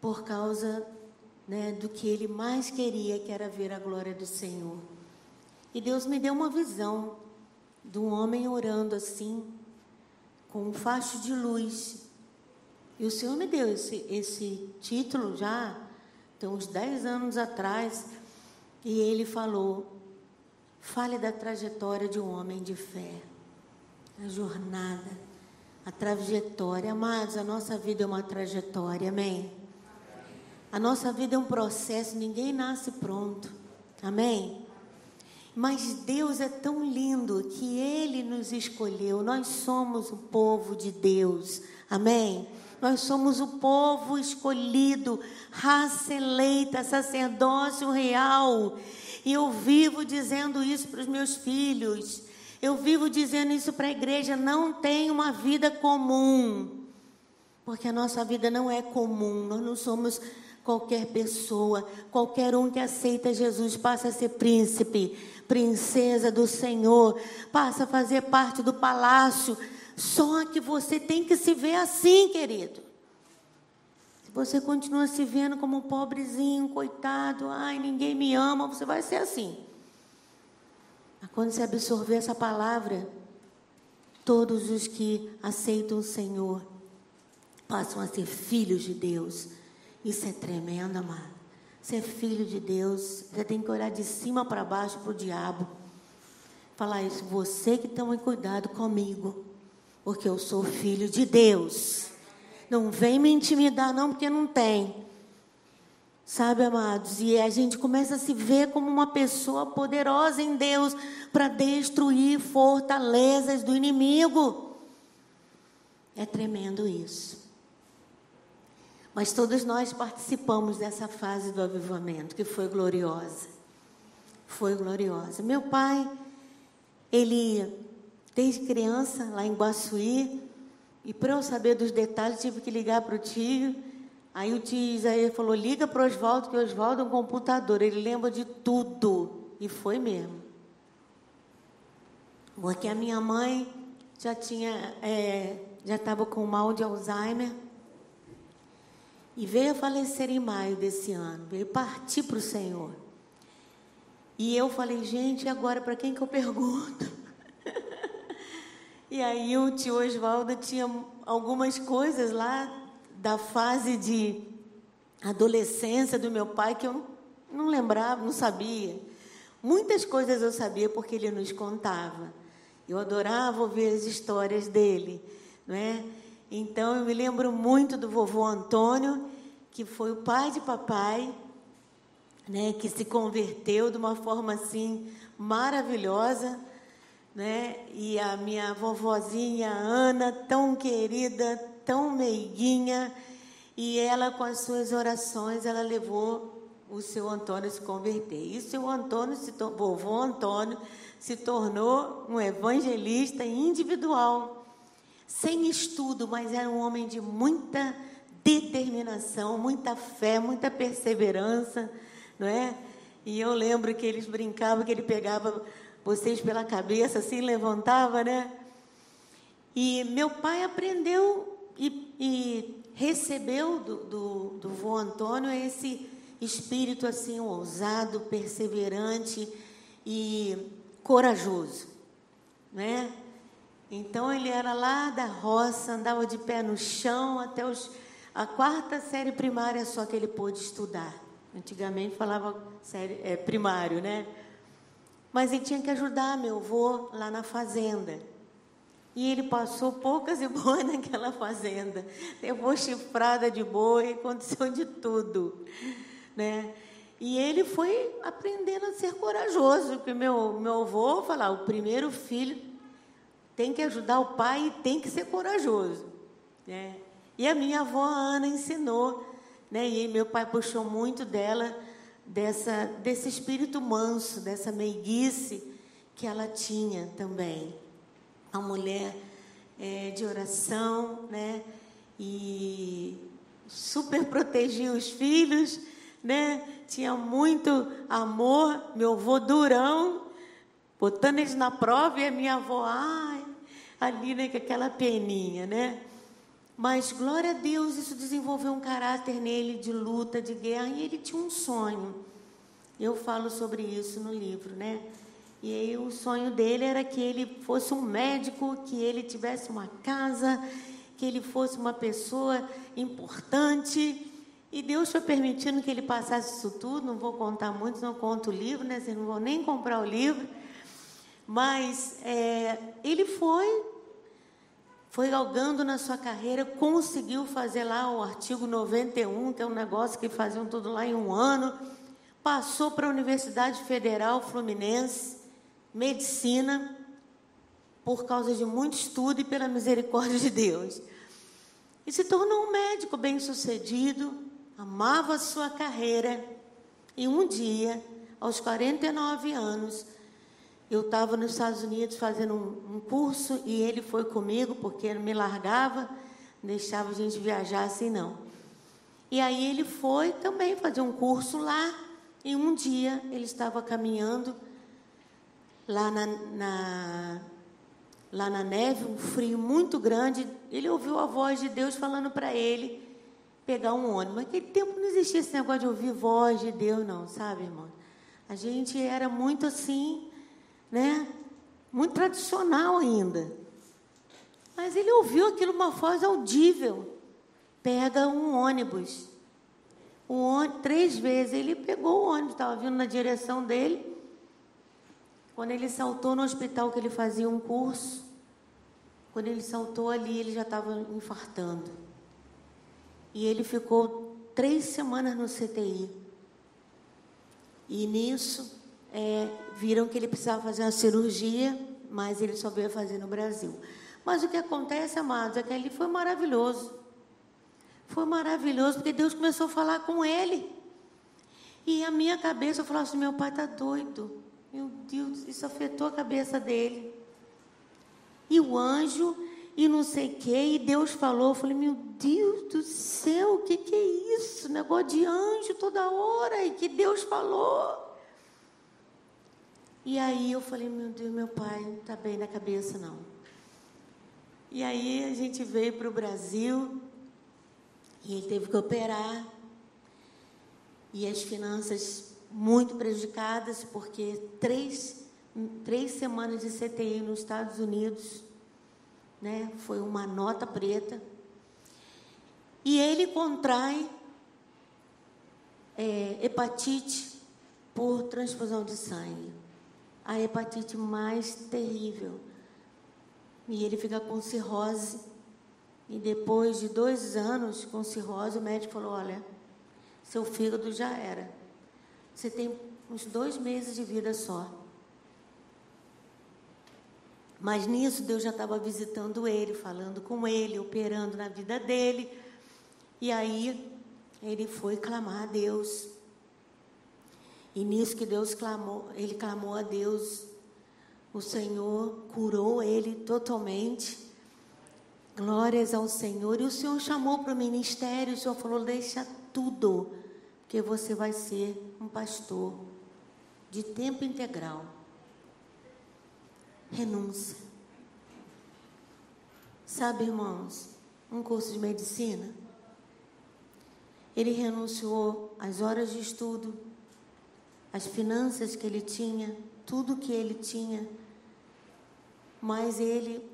S2: por causa né, do que Ele mais queria, que era ver a glória do Senhor. E Deus me deu uma visão de um homem orando assim, com um facho de luz. E o Senhor me deu esse, esse título já, tem uns 10 anos atrás, e ele falou: fale da trajetória de um homem de fé, a jornada, a trajetória. Amados, a nossa vida é uma trajetória, amém? A nossa vida é um processo, ninguém nasce pronto, amém? Mas Deus é tão lindo que Ele nos escolheu. Nós somos o povo de Deus. Amém? Nós somos o povo escolhido, raça eleita, sacerdócio real. E eu vivo dizendo isso para os meus filhos. Eu vivo dizendo isso para a igreja. Não tem uma vida comum. Porque a nossa vida não é comum. Nós não somos qualquer pessoa. Qualquer um que aceita Jesus passa a ser príncipe princesa do Senhor, passa a fazer parte do palácio. Só que você tem que se ver assim, querido. Se você continua se vendo como um pobrezinho, coitado, ai, ninguém me ama, você vai ser assim. Mas quando você absorver essa palavra, todos os que aceitam o Senhor passam a ser filhos de Deus. Isso é tremendo, amado. É filho de Deus. Você tem que olhar de cima para baixo para o diabo. Falar isso, você que toma cuidado comigo. Porque eu sou filho de Deus. Não vem me intimidar, não, porque não tem. Sabe, amados? E a gente começa a se ver como uma pessoa poderosa em Deus para destruir fortalezas do inimigo. É tremendo isso. Mas todos nós participamos dessa fase do avivamento, que foi gloriosa. Foi gloriosa. Meu pai, ele, desde criança, lá em Guaçuí, e para eu saber dos detalhes, tive que ligar para o tio. Aí o tio Isaías falou: liga para o Oswaldo, que o Oswaldo é um computador, ele lembra de tudo. E foi mesmo. Porque a minha mãe já tinha, é, já estava com mal de Alzheimer e veio a falecer em maio desse ano, veio partir para o Senhor. E eu falei, gente, agora para quem que eu pergunto? E aí o tio Oswaldo tinha algumas coisas lá da fase de adolescência do meu pai que eu não lembrava, não sabia. Muitas coisas eu sabia porque ele nos contava. Eu adorava ouvir as histórias dele, não é? Então eu me lembro muito do vovô Antônio, que foi o pai de papai, né, que se converteu de uma forma assim maravilhosa, né? E a minha vovozinha Ana, tão querida, tão meiguinha, e ela com as suas orações, ela levou o seu Antônio se converter. E o seu Antônio, se vovô Antônio, se tornou um evangelista individual sem estudo, mas era um homem de muita determinação, muita fé, muita perseverança, não é? E eu lembro que eles brincavam que ele pegava vocês pela cabeça, assim, levantava, né? E meu pai aprendeu e, e recebeu do, do, do vô Antônio esse espírito assim ousado, perseverante e corajoso, né? Então ele era lá da roça, andava de pé no chão até os, a quarta série primária só que ele pôde estudar. Antigamente falava série, é, primário, né? Mas ele tinha que ajudar meu avô lá na fazenda. E ele passou poucas e boas naquela fazenda. Levou chifrada de boi, aconteceu de tudo. Né? E ele foi aprendendo a ser corajoso, porque meu, meu avô falava, o primeiro filho tem que ajudar o pai e tem que ser corajoso. Né? E a minha avó Ana ensinou, né? e meu pai puxou muito dela, dessa, desse espírito manso, dessa meiguice que ela tinha também. A mulher é, de oração, né? e super protegia os filhos, né? tinha muito amor, meu avô durão, botando eles na prova, e a minha avó, ai, ali, né, com aquela peninha, né? Mas, glória a Deus, isso desenvolveu um caráter nele de luta, de guerra, e ele tinha um sonho. Eu falo sobre isso no livro, né? E aí o sonho dele era que ele fosse um médico, que ele tivesse uma casa, que ele fosse uma pessoa importante, e Deus foi permitindo que ele passasse isso tudo. Não vou contar muito, não conto o livro, né? Vocês não vão nem comprar o livro. Mas é, ele foi, foi galgando na sua carreira, conseguiu fazer lá o artigo 91, que é um negócio que faziam tudo lá em um ano. Passou para a Universidade Federal Fluminense, medicina, por causa de muito estudo e pela misericórdia de Deus. E se tornou um médico bem sucedido, amava a sua carreira. E um dia, aos 49 anos, eu estava nos Estados Unidos fazendo um, um, curso e ele foi comigo porque me largava, deixava a gente viajar assim não. E aí ele foi também fazer um curso lá e um dia ele estava caminhando lá na, na lá na neve, um frio muito grande. Ele ouviu a voz de Deus falando para ele pegar um ônibus. Naquele tempo não existia esse negócio de ouvir voz de Deus, não, sabe, irmão? A gente era muito assim, né? Muito tradicional ainda. Mas ele ouviu aquilo uma voz audível. Pega um ônibus. Um ônibus, três vezes ele pegou o ônibus, estava vindo na direção dele. Quando ele saltou no hospital que ele fazia um curso, quando ele saltou ali, ele já estava infartando. E ele ficou três semanas no CTI. E nisso, é, viram que ele precisava fazer uma cirurgia, mas ele só veio fazer no Brasil. Mas o que acontece, amados, é que ele foi maravilhoso. Foi maravilhoso, porque Deus começou a falar com ele. E a minha cabeça, eu falava assim: meu pai está doido. Meu Deus, isso afetou a cabeça dele. E o anjo e não sei o quê, e Deus falou, eu falei, meu Deus do céu, o que, que é isso? Negócio de anjo toda hora, e que Deus falou. E aí eu falei, meu Deus, meu pai não está bem na cabeça, não. E aí a gente veio para o Brasil, e ele teve que operar, e as finanças muito prejudicadas, porque três, três semanas de CTI nos Estados Unidos né? Foi uma nota preta. E ele contrai é, hepatite por transfusão de sangue. A hepatite mais terrível. E ele fica com cirrose. E depois de dois anos com cirrose, o médico falou: Olha, seu fígado já era. Você tem uns dois meses de vida só. Mas nisso Deus já estava visitando ele, falando com ele, operando na vida dele. E aí ele foi clamar a Deus. E nisso que Deus clamou, ele clamou a Deus, o Senhor curou ele totalmente. Glórias ao Senhor. E o Senhor chamou para o ministério, o Senhor falou: deixa tudo, porque você vai ser um pastor de tempo integral renúncia. Sabe, irmãos, um curso de medicina, ele renunciou às horas de estudo, às finanças que ele tinha, tudo que ele tinha, mas ele,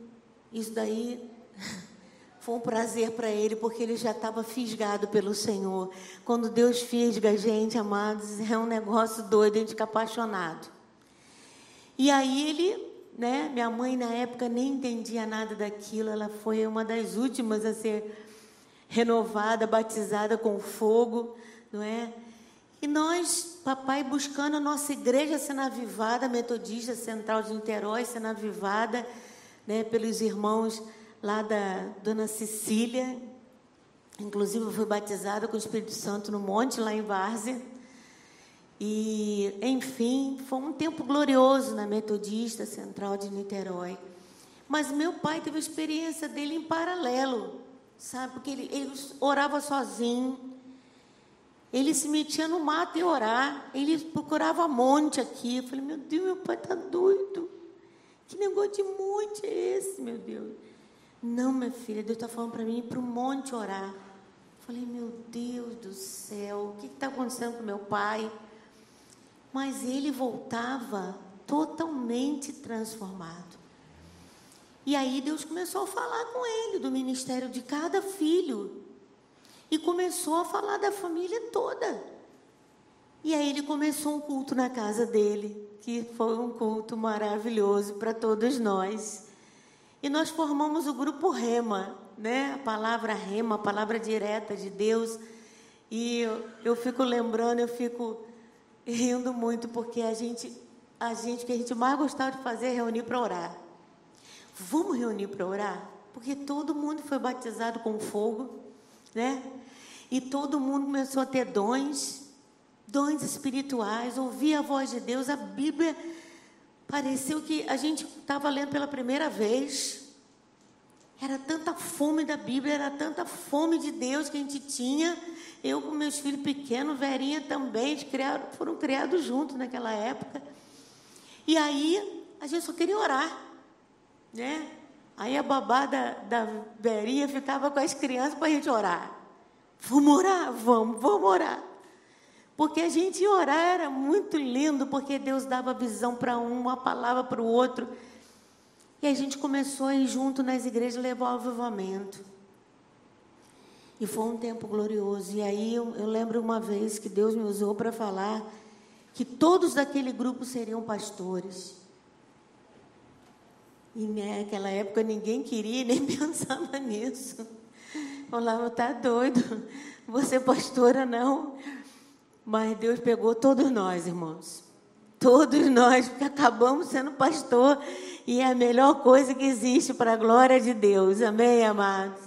S2: isso daí foi um prazer para ele, porque ele já estava fisgado pelo Senhor. Quando Deus fisga a gente, amados, é um negócio doido, a gente fica apaixonado. E aí ele né? Minha mãe na época nem entendia nada daquilo, ela foi uma das últimas a ser renovada, batizada com fogo, não é? E nós, papai, buscando a nossa igreja sendo avivada, Metodista Central de Niterói sendo avivada, né, pelos irmãos lá da Dona Cecília. Inclusive, eu fui batizada com o Espírito Santo no monte, lá em Várzea. E, enfim, foi um tempo glorioso na Metodista Central de Niterói. Mas meu pai teve a experiência dele em paralelo, sabe? Porque ele, ele orava sozinho, ele se metia no mato e orar. Ele procurava monte aqui. Eu falei, meu Deus, meu pai está doido. Que negócio de monte é esse, meu Deus? Não, minha filha, Deus está falando para mim para o monte orar. Eu falei, meu Deus do céu, o que está acontecendo com meu pai? Mas ele voltava totalmente transformado. E aí Deus começou a falar com ele do ministério de cada filho e começou a falar da família toda. E aí ele começou um culto na casa dele, que foi um culto maravilhoso para todos nós. E nós formamos o grupo Rema, né? A palavra Rema, a palavra direta de Deus. E eu, eu fico lembrando, eu fico rindo muito porque a gente, a gente que a gente mais gostava de fazer é reunir para orar. Vamos reunir para orar? Porque todo mundo foi batizado com fogo, né? E todo mundo começou a ter dons, dons espirituais, ouvir a voz de Deus. A Bíblia pareceu que a gente estava lendo pela primeira vez. Era tanta fome da Bíblia, era tanta fome de Deus que a gente tinha. Eu com meus filhos pequenos, Verinha também, criaram, foram criados juntos naquela época. E aí a gente só queria orar, né? Aí a babá da, da Verinha ficava com as crianças para a gente orar. Vamos orar? Vamos, vamos orar. Porque a gente orar era muito lindo, porque Deus dava visão para um, uma palavra para o outro. E a gente começou a ir junto nas igrejas levar o avivamento. E foi um tempo glorioso. E aí eu, eu lembro uma vez que Deus me usou para falar que todos daquele grupo seriam pastores. E naquela época ninguém queria nem pensava nisso. Falava, tá doido, você pastora não. Mas Deus pegou todos nós, irmãos. Todos nós, porque acabamos sendo pastor. E é a melhor coisa que existe para a glória de Deus. Amém, amados?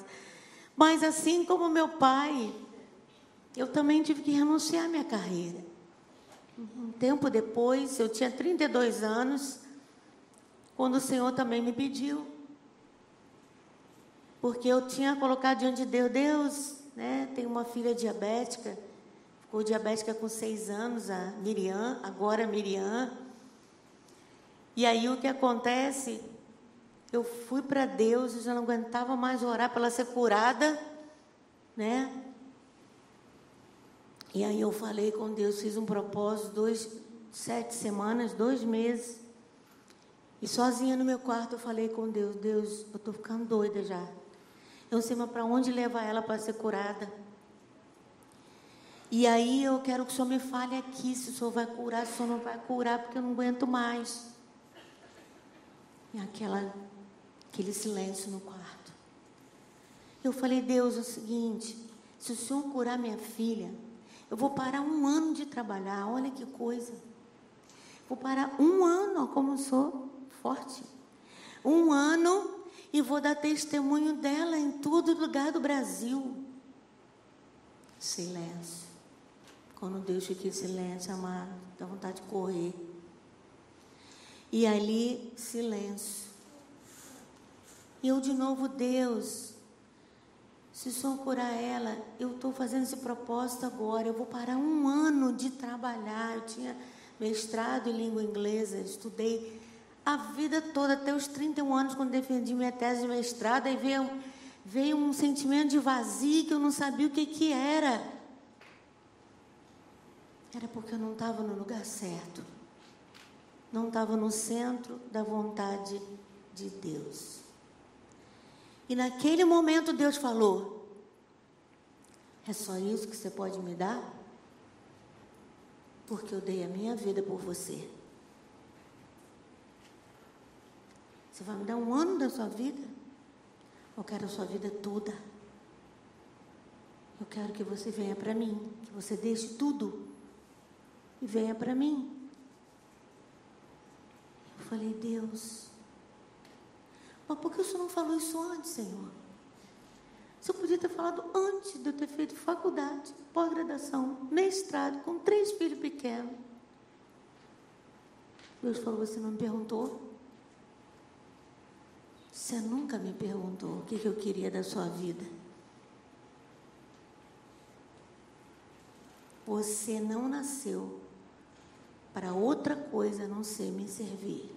S2: Mas assim como meu pai, eu também tive que renunciar à minha carreira. Um tempo depois, eu tinha 32 anos, quando o Senhor também me pediu porque eu tinha colocado diante de Deus, Deus, né, tem uma filha diabética, ficou diabética com seis anos, a Miriam, agora a Miriam. E aí o que acontece? Eu fui para Deus, eu já não aguentava mais orar para ela ser curada, né? E aí eu falei com Deus, fiz um propósito, dois, sete semanas, dois meses. E sozinha no meu quarto eu falei com Deus, Deus, eu estou ficando doida já. Eu não sei para onde levar ela para ser curada. E aí eu quero que o Senhor me fale aqui se o Senhor vai curar, se o Senhor não vai curar, porque eu não aguento mais. E aquela, aquele silêncio no quarto. Eu falei, Deus, é o seguinte, se o Senhor curar minha filha, eu vou parar um ano de trabalhar, olha que coisa. Vou parar um ano, como eu sou forte. Um ano e vou dar testemunho dela em todo lugar do Brasil. Silêncio. Quando Deus fica em silêncio, amado, dá vontade de correr. E ali, silêncio. E eu de novo, Deus, se só curar ela, eu estou fazendo esse propósito agora. Eu vou parar um ano de trabalhar. Eu tinha mestrado em língua inglesa, estudei a vida toda, até os 31 anos, quando defendi minha tese de mestrado, aí veio, veio um sentimento de vazio que eu não sabia o que, que era. Era porque eu não estava no lugar certo. Não estava no centro da vontade de Deus. E naquele momento Deus falou: É só isso que você pode me dar? Porque eu dei a minha vida por você. Você vai me dar um ano da sua vida? Eu quero a sua vida toda. Eu quero que você venha para mim, que você deixe tudo e venha para mim. Eu falei, Deus, mas por que o Senhor não falou isso antes, Senhor? Senhor podia ter falado antes de eu ter feito faculdade, pós-graduação, mestrado, com três filhos pequenos. Deus falou: Você não me perguntou? Você nunca me perguntou o que, eu queria da sua vida. Você não nasceu para outra coisa a não ser me servir.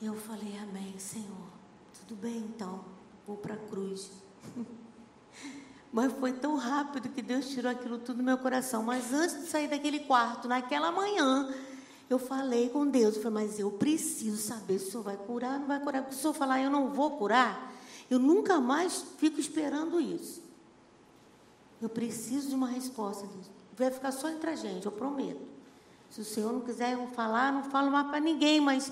S2: Eu falei, Amém, Senhor. Tudo bem então, vou para a cruz. Mas foi tão rápido que Deus tirou aquilo tudo do meu coração. Mas antes de sair daquele quarto, naquela manhã, eu falei com Deus. Eu falei, mas eu preciso saber se o Senhor vai curar não vai curar. Porque se o Senhor falar, eu não vou curar, eu nunca mais fico esperando isso. Eu preciso de uma resposta. Vai ficar só entre a gente, eu prometo. Se o Senhor não quiser falar, não falo mais para ninguém, mas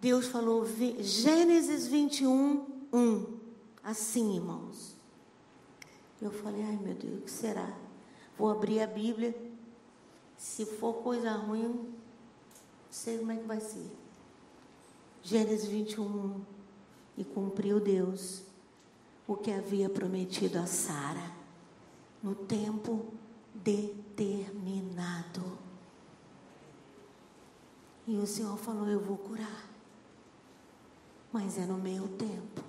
S2: Deus falou, Gênesis 21, 1. Assim, irmãos. Eu falei, ai meu Deus, o que será? Vou abrir a Bíblia. Se for coisa ruim, sei como é que vai ser. Gênesis 21. E cumpriu Deus o que havia prometido a Sara no tempo determinado. E o Senhor falou: Eu vou curar, mas é no meu tempo.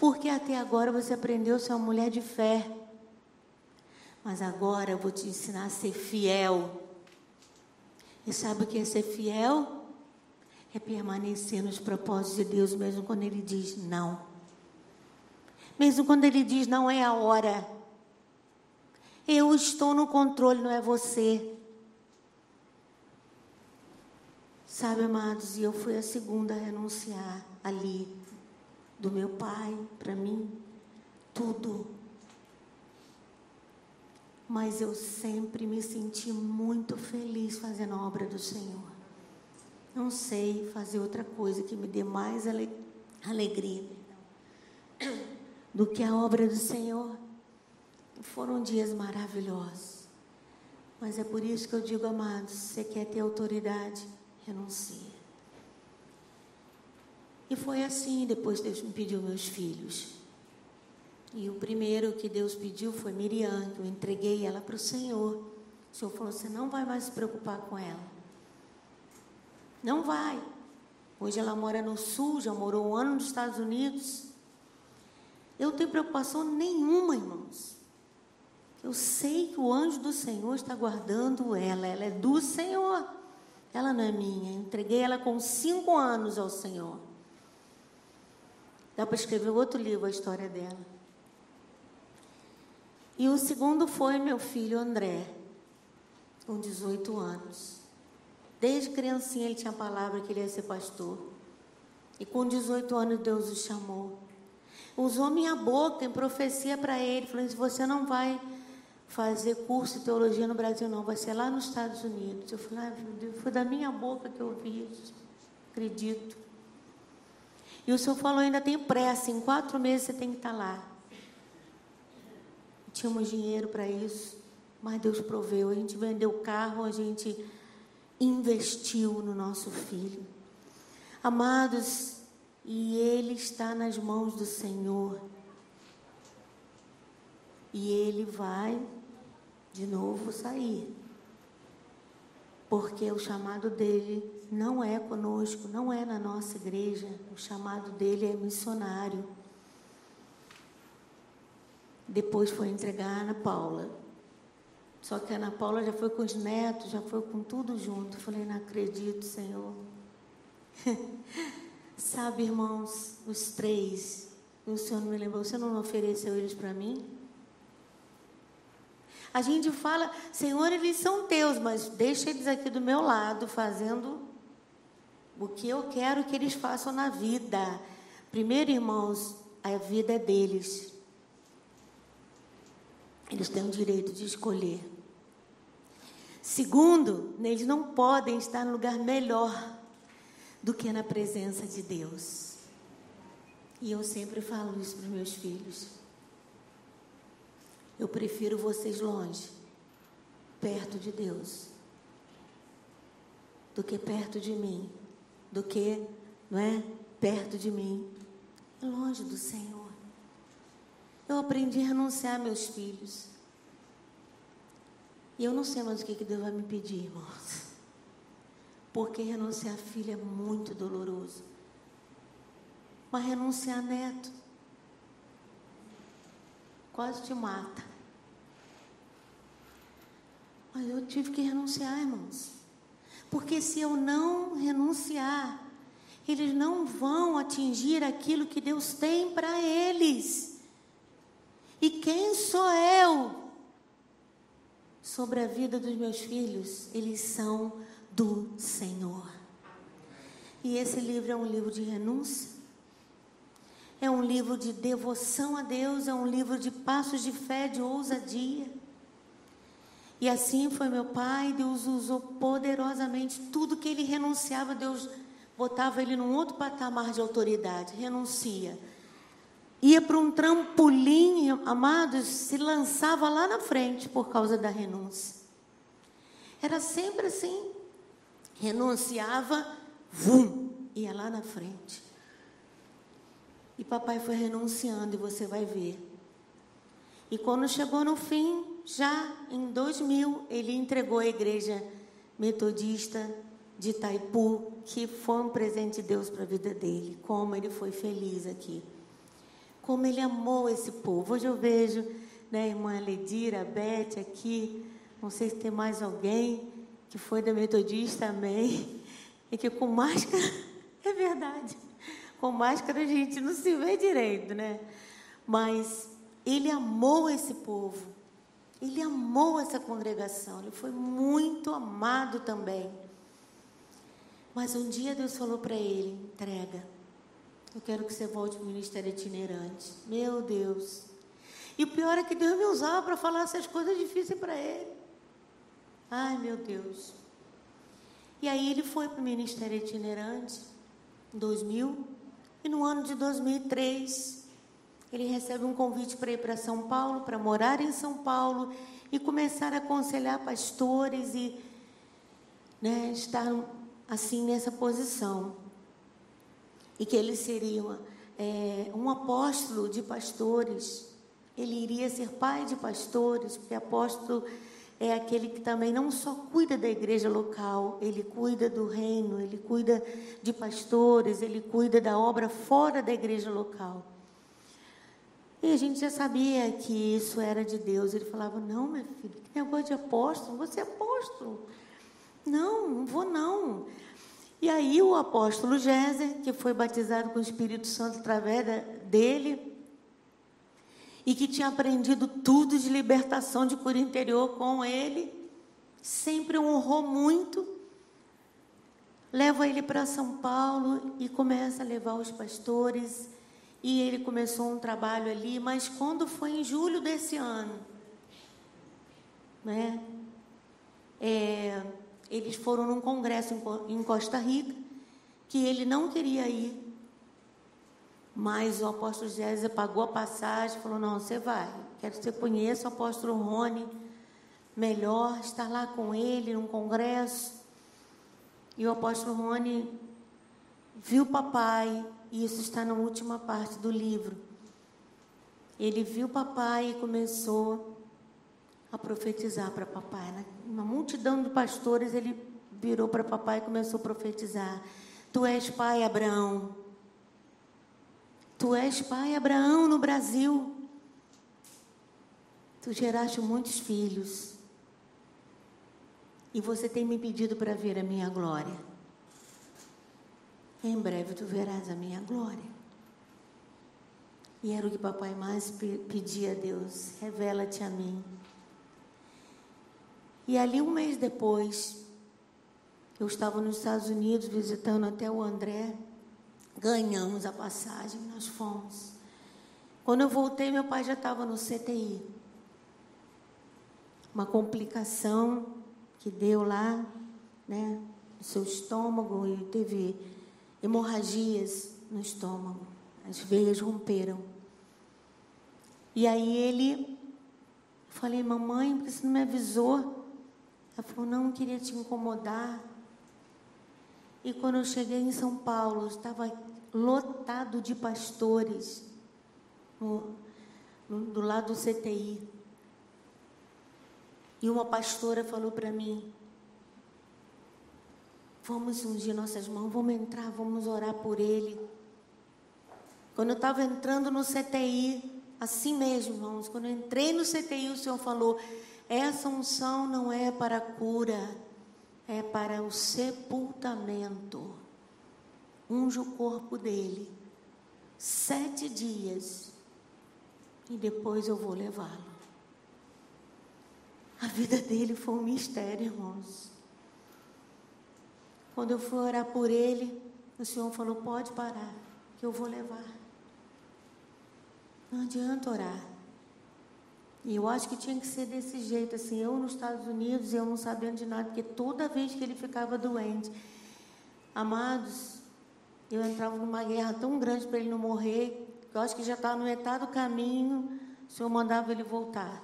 S2: Porque até agora você aprendeu a ser uma mulher de fé. Mas agora eu vou te ensinar a ser fiel. E sabe o que é ser fiel? É permanecer nos propósitos de Deus, mesmo quando Ele diz não. Mesmo quando Ele diz não é a hora. Eu estou no controle, não é você. Sabe, amados, e eu fui a segunda a renunciar ali, do meu pai, para mim, tudo. Mas eu sempre me senti muito feliz fazendo a obra do Senhor. Não sei fazer outra coisa que me dê mais ale alegria do que a obra do Senhor. Foram dias maravilhosos. Mas é por isso que eu digo, amados, se você quer ter autoridade, renuncie. E foi assim, depois Deus me pediu meus filhos. E o primeiro que Deus pediu foi Miriam, que eu entreguei ela para o Senhor. O Senhor falou: você não vai mais se preocupar com ela. Não vai. Hoje ela mora no sul, já morou um ano nos Estados Unidos. Eu não tenho preocupação nenhuma, irmãos. Eu sei que o anjo do Senhor está guardando ela. Ela é do Senhor. Ela não é minha. Eu entreguei ela com cinco anos ao Senhor. Dá para escrever outro livro, a história dela. E o segundo foi meu filho André, com 18 anos. Desde criancinha ele tinha a palavra que ele ia ser pastor. E com 18 anos Deus o chamou. Usou minha boca em profecia para ele, falando: você não vai fazer curso de teologia no Brasil, não, vai ser lá nos Estados Unidos. Eu falei: ah, meu Deus, foi da minha boca que eu ouvi isso. Acredito. E o senhor falou: ainda tem pressa, em quatro meses você tem que estar lá. Tínhamos dinheiro para isso, mas Deus proveu. A gente vendeu o carro, a gente investiu no nosso filho. Amados, e ele está nas mãos do Senhor. E ele vai de novo sair. Porque o chamado dele não é conosco, não é na nossa igreja. O chamado dele é missionário. Depois foi entregar a Ana Paula. Só que a Ana Paula já foi com os netos, já foi com tudo junto. Eu falei, não acredito, Senhor. Sabe, irmãos, os três, o Senhor me lembrou, você não ofereceu eles para mim? A gente fala, Senhor, eles são teus, mas deixa eles aqui do meu lado fazendo o que eu quero que eles façam na vida. Primeiro, irmãos, a vida é deles. Eles têm o direito de escolher. Segundo, eles não podem estar no lugar melhor do que na presença de Deus. E eu sempre falo isso para meus filhos. Eu prefiro vocês longe, perto de Deus, do que perto de mim, do que, não é, perto de mim, longe do Senhor. Eu aprendi a renunciar a meus filhos. E eu não sei mais o que, que Deus vai me pedir, irmãos. Porque renunciar a filho é muito doloroso. Mas renunciar a neto quase te mata. Mas eu tive que renunciar, irmãos. Porque se eu não renunciar, eles não vão atingir aquilo que Deus tem para eles. E quem sou eu sobre a vida dos meus filhos? Eles são do Senhor. E esse livro é um livro de renúncia, é um livro de devoção a Deus, é um livro de passos de fé, de ousadia. E assim foi meu pai, Deus usou poderosamente tudo que ele renunciava, Deus botava ele num outro patamar de autoridade, renuncia. Ia para um trampolim, amados, se lançava lá na frente por causa da renúncia. Era sempre assim. Renunciava, vum, ia lá na frente. E papai foi renunciando, e você vai ver. E quando chegou no fim, já em 2000, ele entregou a igreja metodista de Itaipu, que foi um presente de Deus para a vida dele. Como ele foi feliz aqui. Como ele amou esse povo. Hoje eu vejo, né, a irmã Ledira, a Beth aqui, não sei se tem mais alguém que foi da metodista, amém. E que com máscara, é verdade com máscara a gente não se vê direito, né? Mas ele amou esse povo. Ele amou essa congregação. Ele foi muito amado também. Mas um dia Deus falou para ele: entrega. Eu quero que você volte para o ministério itinerante. Meu Deus. E o pior é que Deus me usava para falar essas coisas difíceis para ele. Ai, meu Deus. E aí ele foi para o ministério itinerante em 2000. E no ano de 2003, ele recebe um convite para ir para São Paulo, para morar em São Paulo e começar a aconselhar pastores e né, estar assim nessa posição. E que ele seria é, um apóstolo de pastores, ele iria ser pai de pastores, porque apóstolo é aquele que também não só cuida da igreja local, ele cuida do reino, ele cuida de pastores, ele cuida da obra fora da igreja local. E a gente já sabia que isso era de Deus. Ele falava: Não, minha filha, que negócio de apóstolo? Você é apóstolo. Não, não vou não. E aí o apóstolo Géser, que foi batizado com o Espírito Santo através dele, e que tinha aprendido tudo de libertação de cura interior com ele, sempre honrou muito. Leva ele para São Paulo e começa a levar os pastores. E ele começou um trabalho ali, mas quando foi em julho desse ano, né? É, eles foram num congresso em Costa Rica, que ele não queria ir, mas o apóstolo Gésia pagou a passagem, falou: Não, você vai. Quero que você conheça o apóstolo Rony melhor, estar lá com ele num congresso. E o apóstolo Rony viu o papai, e isso está na última parte do livro. Ele viu o papai e começou a profetizar para papai. Uma multidão de pastores, ele virou para papai e começou a profetizar: Tu és pai, Abraão. Tu és pai Abraão no Brasil. Tu geraste muitos filhos. E você tem me pedido para ver a minha glória. Em breve tu verás a minha glória. E era o que papai mais pedia a Deus: revela-te a mim. E ali, um mês depois, eu estava nos Estados Unidos visitando até o André ganhamos a passagem, nós fomos. Quando eu voltei, meu pai já estava no CTI. Uma complicação que deu lá, né, no seu estômago e teve hemorragias no estômago. As veias romperam. E aí ele, falei, mamãe, você não me avisou? Ela falou, não, queria te incomodar. E quando eu cheguei em São Paulo, estava lotado de pastores no, no, do lado do CTI. E uma pastora falou para mim: Vamos ungir nossas mãos, vamos entrar, vamos orar por ele. Quando eu estava entrando no CTI, assim mesmo, irmãos, quando eu entrei no CTI, o Senhor falou: essa unção não é para cura, é para o sepultamento. Unge o corpo dele. Sete dias. E depois eu vou levá-lo. A vida dele foi um mistério, irmãos. Quando eu fui orar por ele, o Senhor falou: pode parar, que eu vou levar. Não adianta orar. E eu acho que tinha que ser desse jeito, assim, eu nos Estados Unidos, eu não sabendo de nada, porque toda vez que ele ficava doente, amados, eu entrava numa guerra tão grande para ele não morrer, que eu acho que já estava no metade do caminho, o Senhor mandava ele voltar.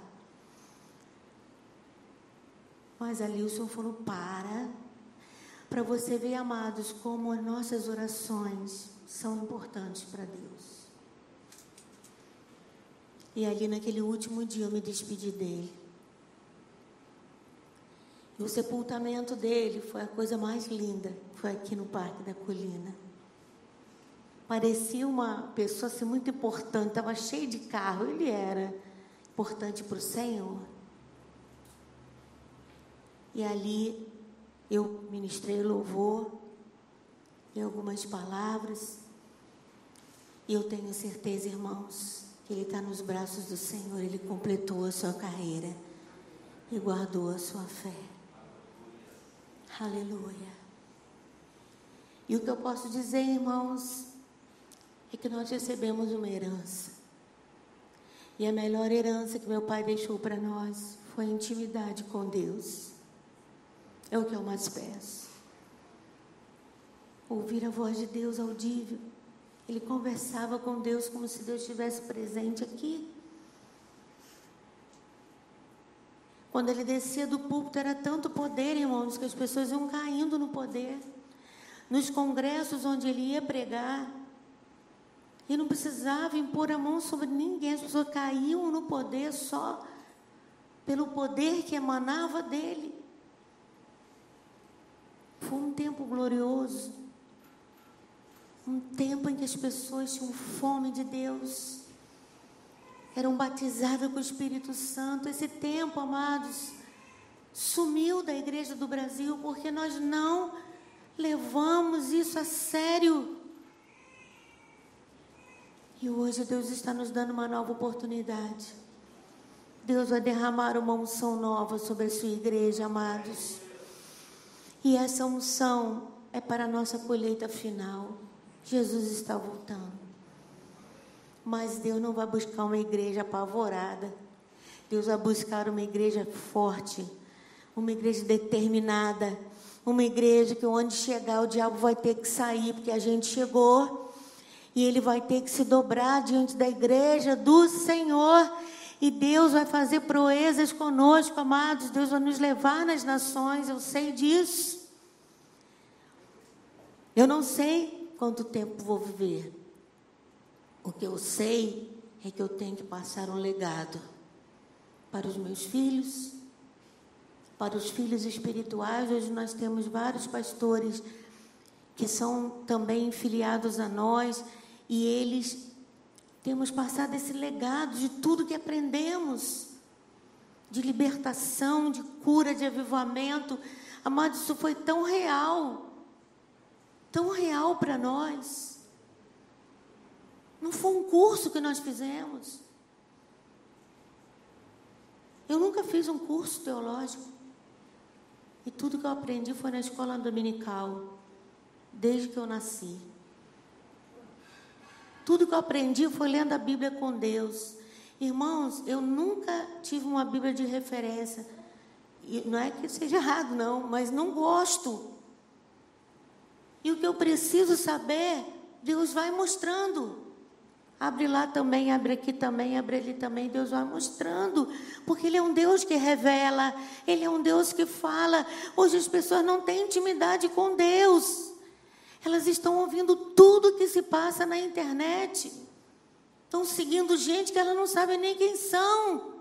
S2: Mas ali o Senhor falou: para, para você ver, amados, como as nossas orações são importantes para Deus. E ali naquele último dia eu me despedi dele. E o sepultamento dele foi a coisa mais linda. Foi aqui no Parque da Colina. Parecia uma pessoa assim, muito importante, estava cheio de carro. Ele era importante para o Senhor. E ali eu ministrei louvor e algumas palavras. E eu tenho certeza, irmãos, que ele está nos braços do Senhor, ele completou a sua carreira e guardou a sua fé. Aleluia. E o que eu posso dizer, irmãos, é que nós recebemos uma herança. E a melhor herança que meu pai deixou para nós foi a intimidade com Deus. É o que eu mais peço. Ouvir a voz de Deus audível ele conversava com Deus como se Deus estivesse presente aqui. Quando ele descia do púlpito, era tanto poder, irmãos, que as pessoas iam caindo no poder. Nos congressos onde ele ia pregar, e não precisava impor a mão sobre ninguém, as pessoas caíam no poder só pelo poder que emanava dele. Foi um tempo glorioso. Um tempo em que as pessoas tinham fome de Deus, eram batizadas com o Espírito Santo. Esse tempo, amados, sumiu da igreja do Brasil porque nós não levamos isso a sério. E hoje Deus está nos dando uma nova oportunidade. Deus vai derramar uma unção nova sobre a sua igreja, amados. E essa unção é para a nossa colheita final. Jesus está voltando. Mas Deus não vai buscar uma igreja apavorada. Deus vai buscar uma igreja forte, uma igreja determinada, uma igreja que onde chegar o diabo vai ter que sair, porque a gente chegou e ele vai ter que se dobrar diante da igreja do Senhor. E Deus vai fazer proezas conosco, amados. Deus vai nos levar nas nações, eu sei disso. Eu não sei quanto tempo vou viver. O que eu sei é que eu tenho que passar um legado para os meus filhos, para os filhos espirituais. Hoje nós temos vários pastores que são também filiados a nós e eles temos passado esse legado de tudo que aprendemos, de libertação, de cura, de avivamento. Amado, isso foi tão real tão real para nós. Não foi um curso que nós fizemos. Eu nunca fiz um curso teológico. E tudo que eu aprendi foi na escola dominical, desde que eu nasci. Tudo que eu aprendi foi lendo a Bíblia com Deus. Irmãos, eu nunca tive uma Bíblia de referência. E não é que seja errado, não, mas não gosto. E o que eu preciso saber, Deus vai mostrando. Abre lá também, abre aqui também, abre ali também, Deus vai mostrando. Porque Ele é um Deus que revela, Ele é um Deus que fala. Hoje as pessoas não têm intimidade com Deus. Elas estão ouvindo tudo que se passa na internet. Estão seguindo gente que elas não sabem nem quem são.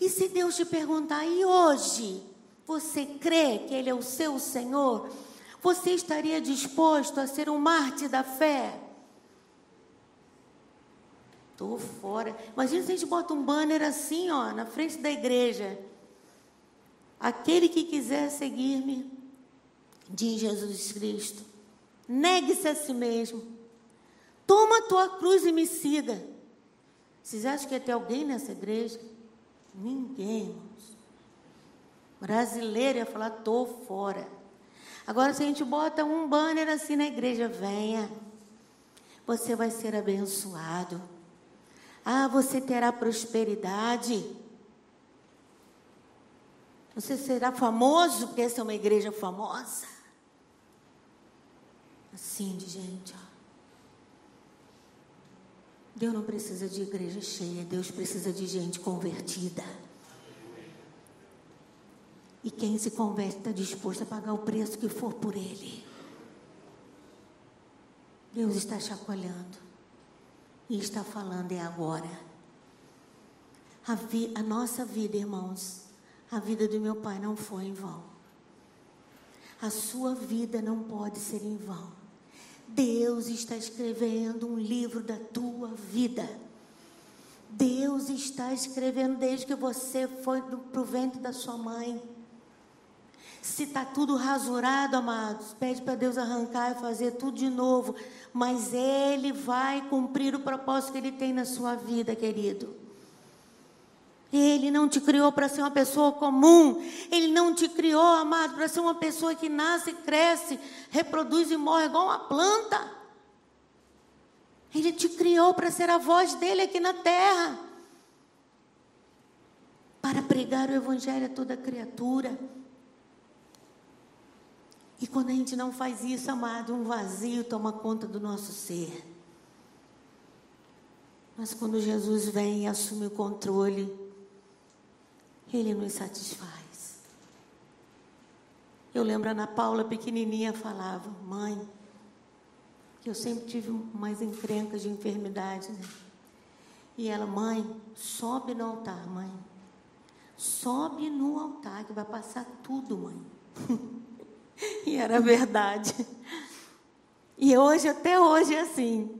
S2: E se Deus te perguntar, e hoje, você crê que Ele é o seu Senhor? Você estaria disposto a ser um mártir da fé? Estou fora. Imagina se a gente bota um banner assim, ó, na frente da igreja. Aquele que quiser seguir-me, diz Jesus Cristo, negue-se a si mesmo. Toma a tua cruz e me siga. Vocês acham que ia ter alguém nessa igreja? Ninguém, irmãos. Brasileiro ia falar, estou fora. Agora, se a gente bota um banner assim na igreja, venha. Você vai ser abençoado. Ah, você terá prosperidade. Você será famoso, porque essa é uma igreja famosa. Assim de gente, ó. Deus não precisa de igreja cheia, Deus precisa de gente convertida. E quem se converte está disposto a pagar o preço que for por ele. Deus está chacoalhando e está falando é agora. A, vi, a nossa vida, irmãos, a vida do meu pai não foi em vão. A sua vida não pode ser em vão. Deus está escrevendo um livro da tua vida. Deus está escrevendo desde que você foi para o ventre da sua mãe. Se está tudo rasurado, amados, pede para Deus arrancar e fazer tudo de novo. Mas Ele vai cumprir o propósito que Ele tem na sua vida, querido. Ele não te criou para ser uma pessoa comum. Ele não te criou, amado, para ser uma pessoa que nasce, cresce, reproduz e morre igual uma planta. Ele te criou para ser a voz dele aqui na terra. Para pregar o evangelho a toda criatura. E quando a gente não faz isso, amado, um vazio toma conta do nosso ser. Mas quando Jesus vem e assume o controle, ele nos satisfaz. Eu lembro a Ana Paula, pequenininha, falava, mãe, que eu sempre tive mais encrencas de enfermidade, né? E ela, mãe, sobe no altar, mãe. Sobe no altar, que vai passar tudo, mãe. e era verdade. E hoje, até hoje, é assim.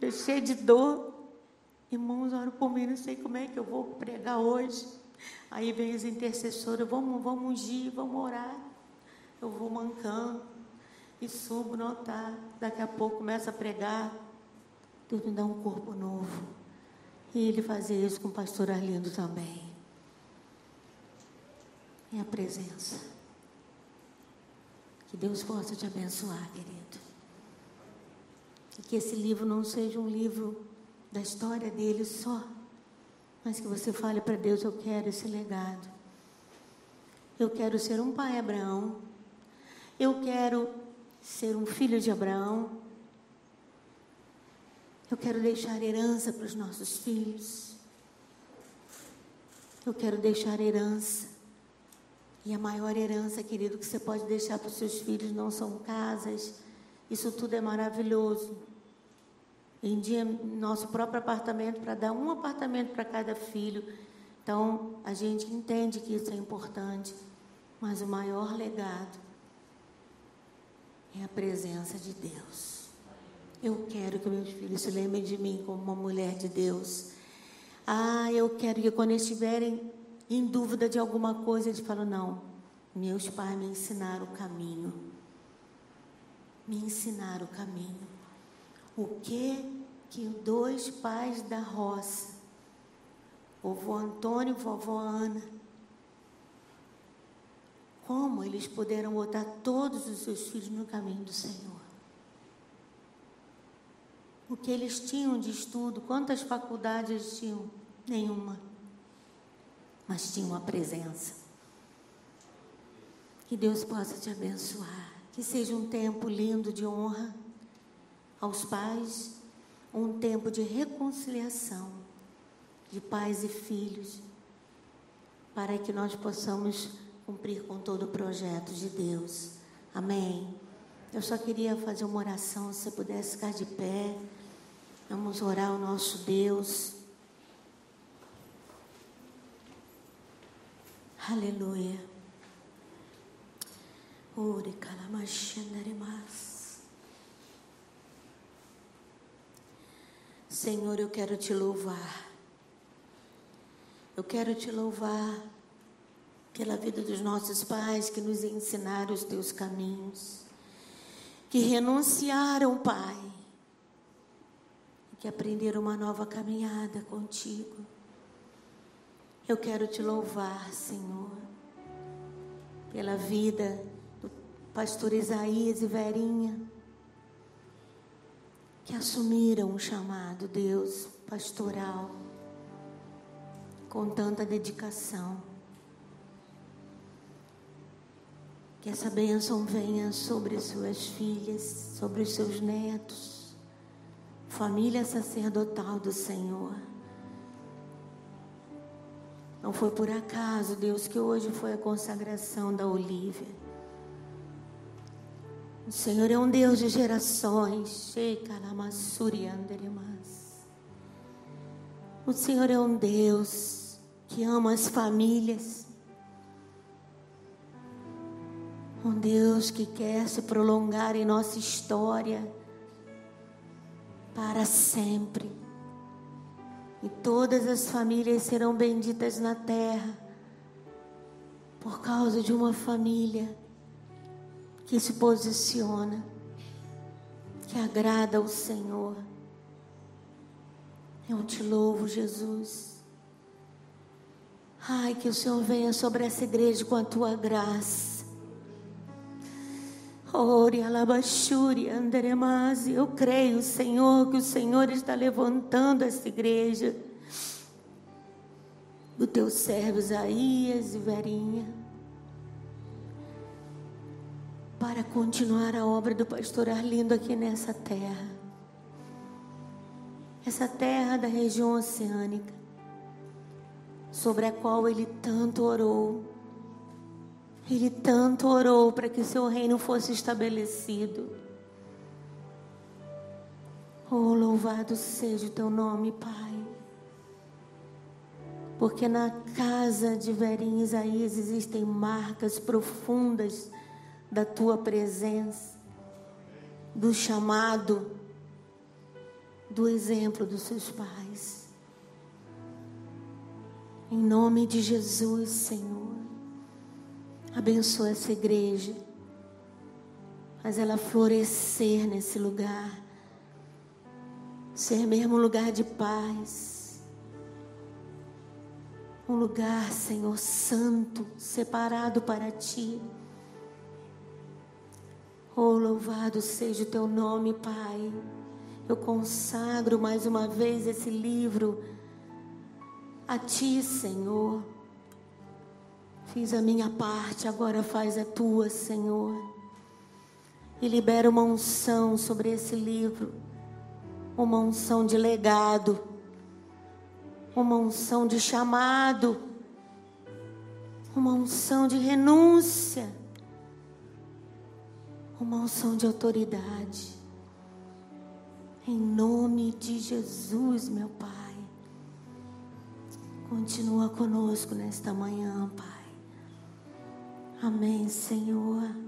S2: Eu cheio de dor. Irmãos, oro por mim, não sei como é que eu vou pregar hoje. Aí vem os intercessores, vamos, vamos ungir, vamos orar. Eu vou mancando e subo no altar. Daqui a pouco começa a pregar. Deus me dá um corpo novo. E ele fazia isso com o pastor Arlindo também. É a presença. Que Deus possa te abençoar, querido. E que esse livro não seja um livro da história dele só mas que você fale para Deus: Eu quero esse legado. Eu quero ser um pai Abraão. Eu quero ser um filho de Abraão. Eu quero deixar herança para os nossos filhos. Eu quero deixar herança. E a maior herança, querido, que você pode deixar para os seus filhos não são casas. Isso tudo é maravilhoso. Vendia nosso próprio apartamento para dar um apartamento para cada filho. Então, a gente entende que isso é importante, mas o maior legado é a presença de Deus. Eu quero que meus filhos se lembrem de mim como uma mulher de Deus. Ah, eu quero que quando estiverem em dúvida de alguma coisa, eles falam: não, meus pais me ensinaram o caminho. Me ensinaram o caminho. O que que dois pais da roça, vovô Antônio e vovó Ana, como eles puderam botar todos os seus filhos no caminho do Senhor? O que eles tinham de estudo, quantas faculdades eles tinham? Nenhuma. Mas tinha uma presença. Que Deus possa te abençoar. Que seja um tempo lindo de honra aos pais, um tempo de reconciliação de pais e filhos, para que nós possamos cumprir com todo o projeto de Deus. Amém. Eu só queria fazer uma oração, se pudesse ficar de pé. Vamos orar ao nosso Deus. Aleluia. Ore calamashandarimas. Senhor, eu quero te louvar. Eu quero te louvar pela vida dos nossos pais que nos ensinaram os teus caminhos, que renunciaram, Pai, que aprenderam uma nova caminhada contigo. Eu quero te louvar, Senhor, pela vida do pastor Isaías e Verinha, que assumiram o chamado, Deus, pastoral, com tanta dedicação. Que essa bênção venha sobre suas filhas, sobre os seus netos, família sacerdotal do Senhor. Não foi por acaso, Deus, que hoje foi a consagração da Olívia. O Senhor é um Deus de gerações. O Senhor é um Deus que ama as famílias. Um Deus que quer se prolongar em nossa história para sempre e todas as famílias serão benditas na terra por causa de uma família que se posiciona, que agrada ao Senhor. Eu te louvo, Jesus. Ai, que o Senhor venha sobre essa igreja com a tua graça. Ore alabachuri. Eu creio, Senhor, que o Senhor está levantando essa igreja. Do teu servo Isaías e Verinha. Para continuar a obra do pastor Arlindo aqui nessa terra. Essa terra da região oceânica. Sobre a qual ele tanto orou ele tanto orou para que seu reino fosse estabelecido. Oh, louvado seja o teu nome, Pai. Porque na casa de Verinha Isaías existem marcas profundas da tua presença, do chamado, do exemplo dos seus pais. Em nome de Jesus, Senhor. Abençoa essa igreja. Faz ela florescer nesse lugar. Ser mesmo um lugar de paz. Um lugar, Senhor, santo, separado para ti. Oh, louvado seja o teu nome, Pai. Eu consagro mais uma vez esse livro a ti, Senhor. Fiz a minha parte, agora faz a tua, Senhor. E libera uma unção sobre esse livro, uma unção de legado, uma unção de chamado, uma unção de renúncia, uma unção de autoridade. Em nome de Jesus, meu Pai. Continua conosco nesta manhã, Pai. Amém, Senhor.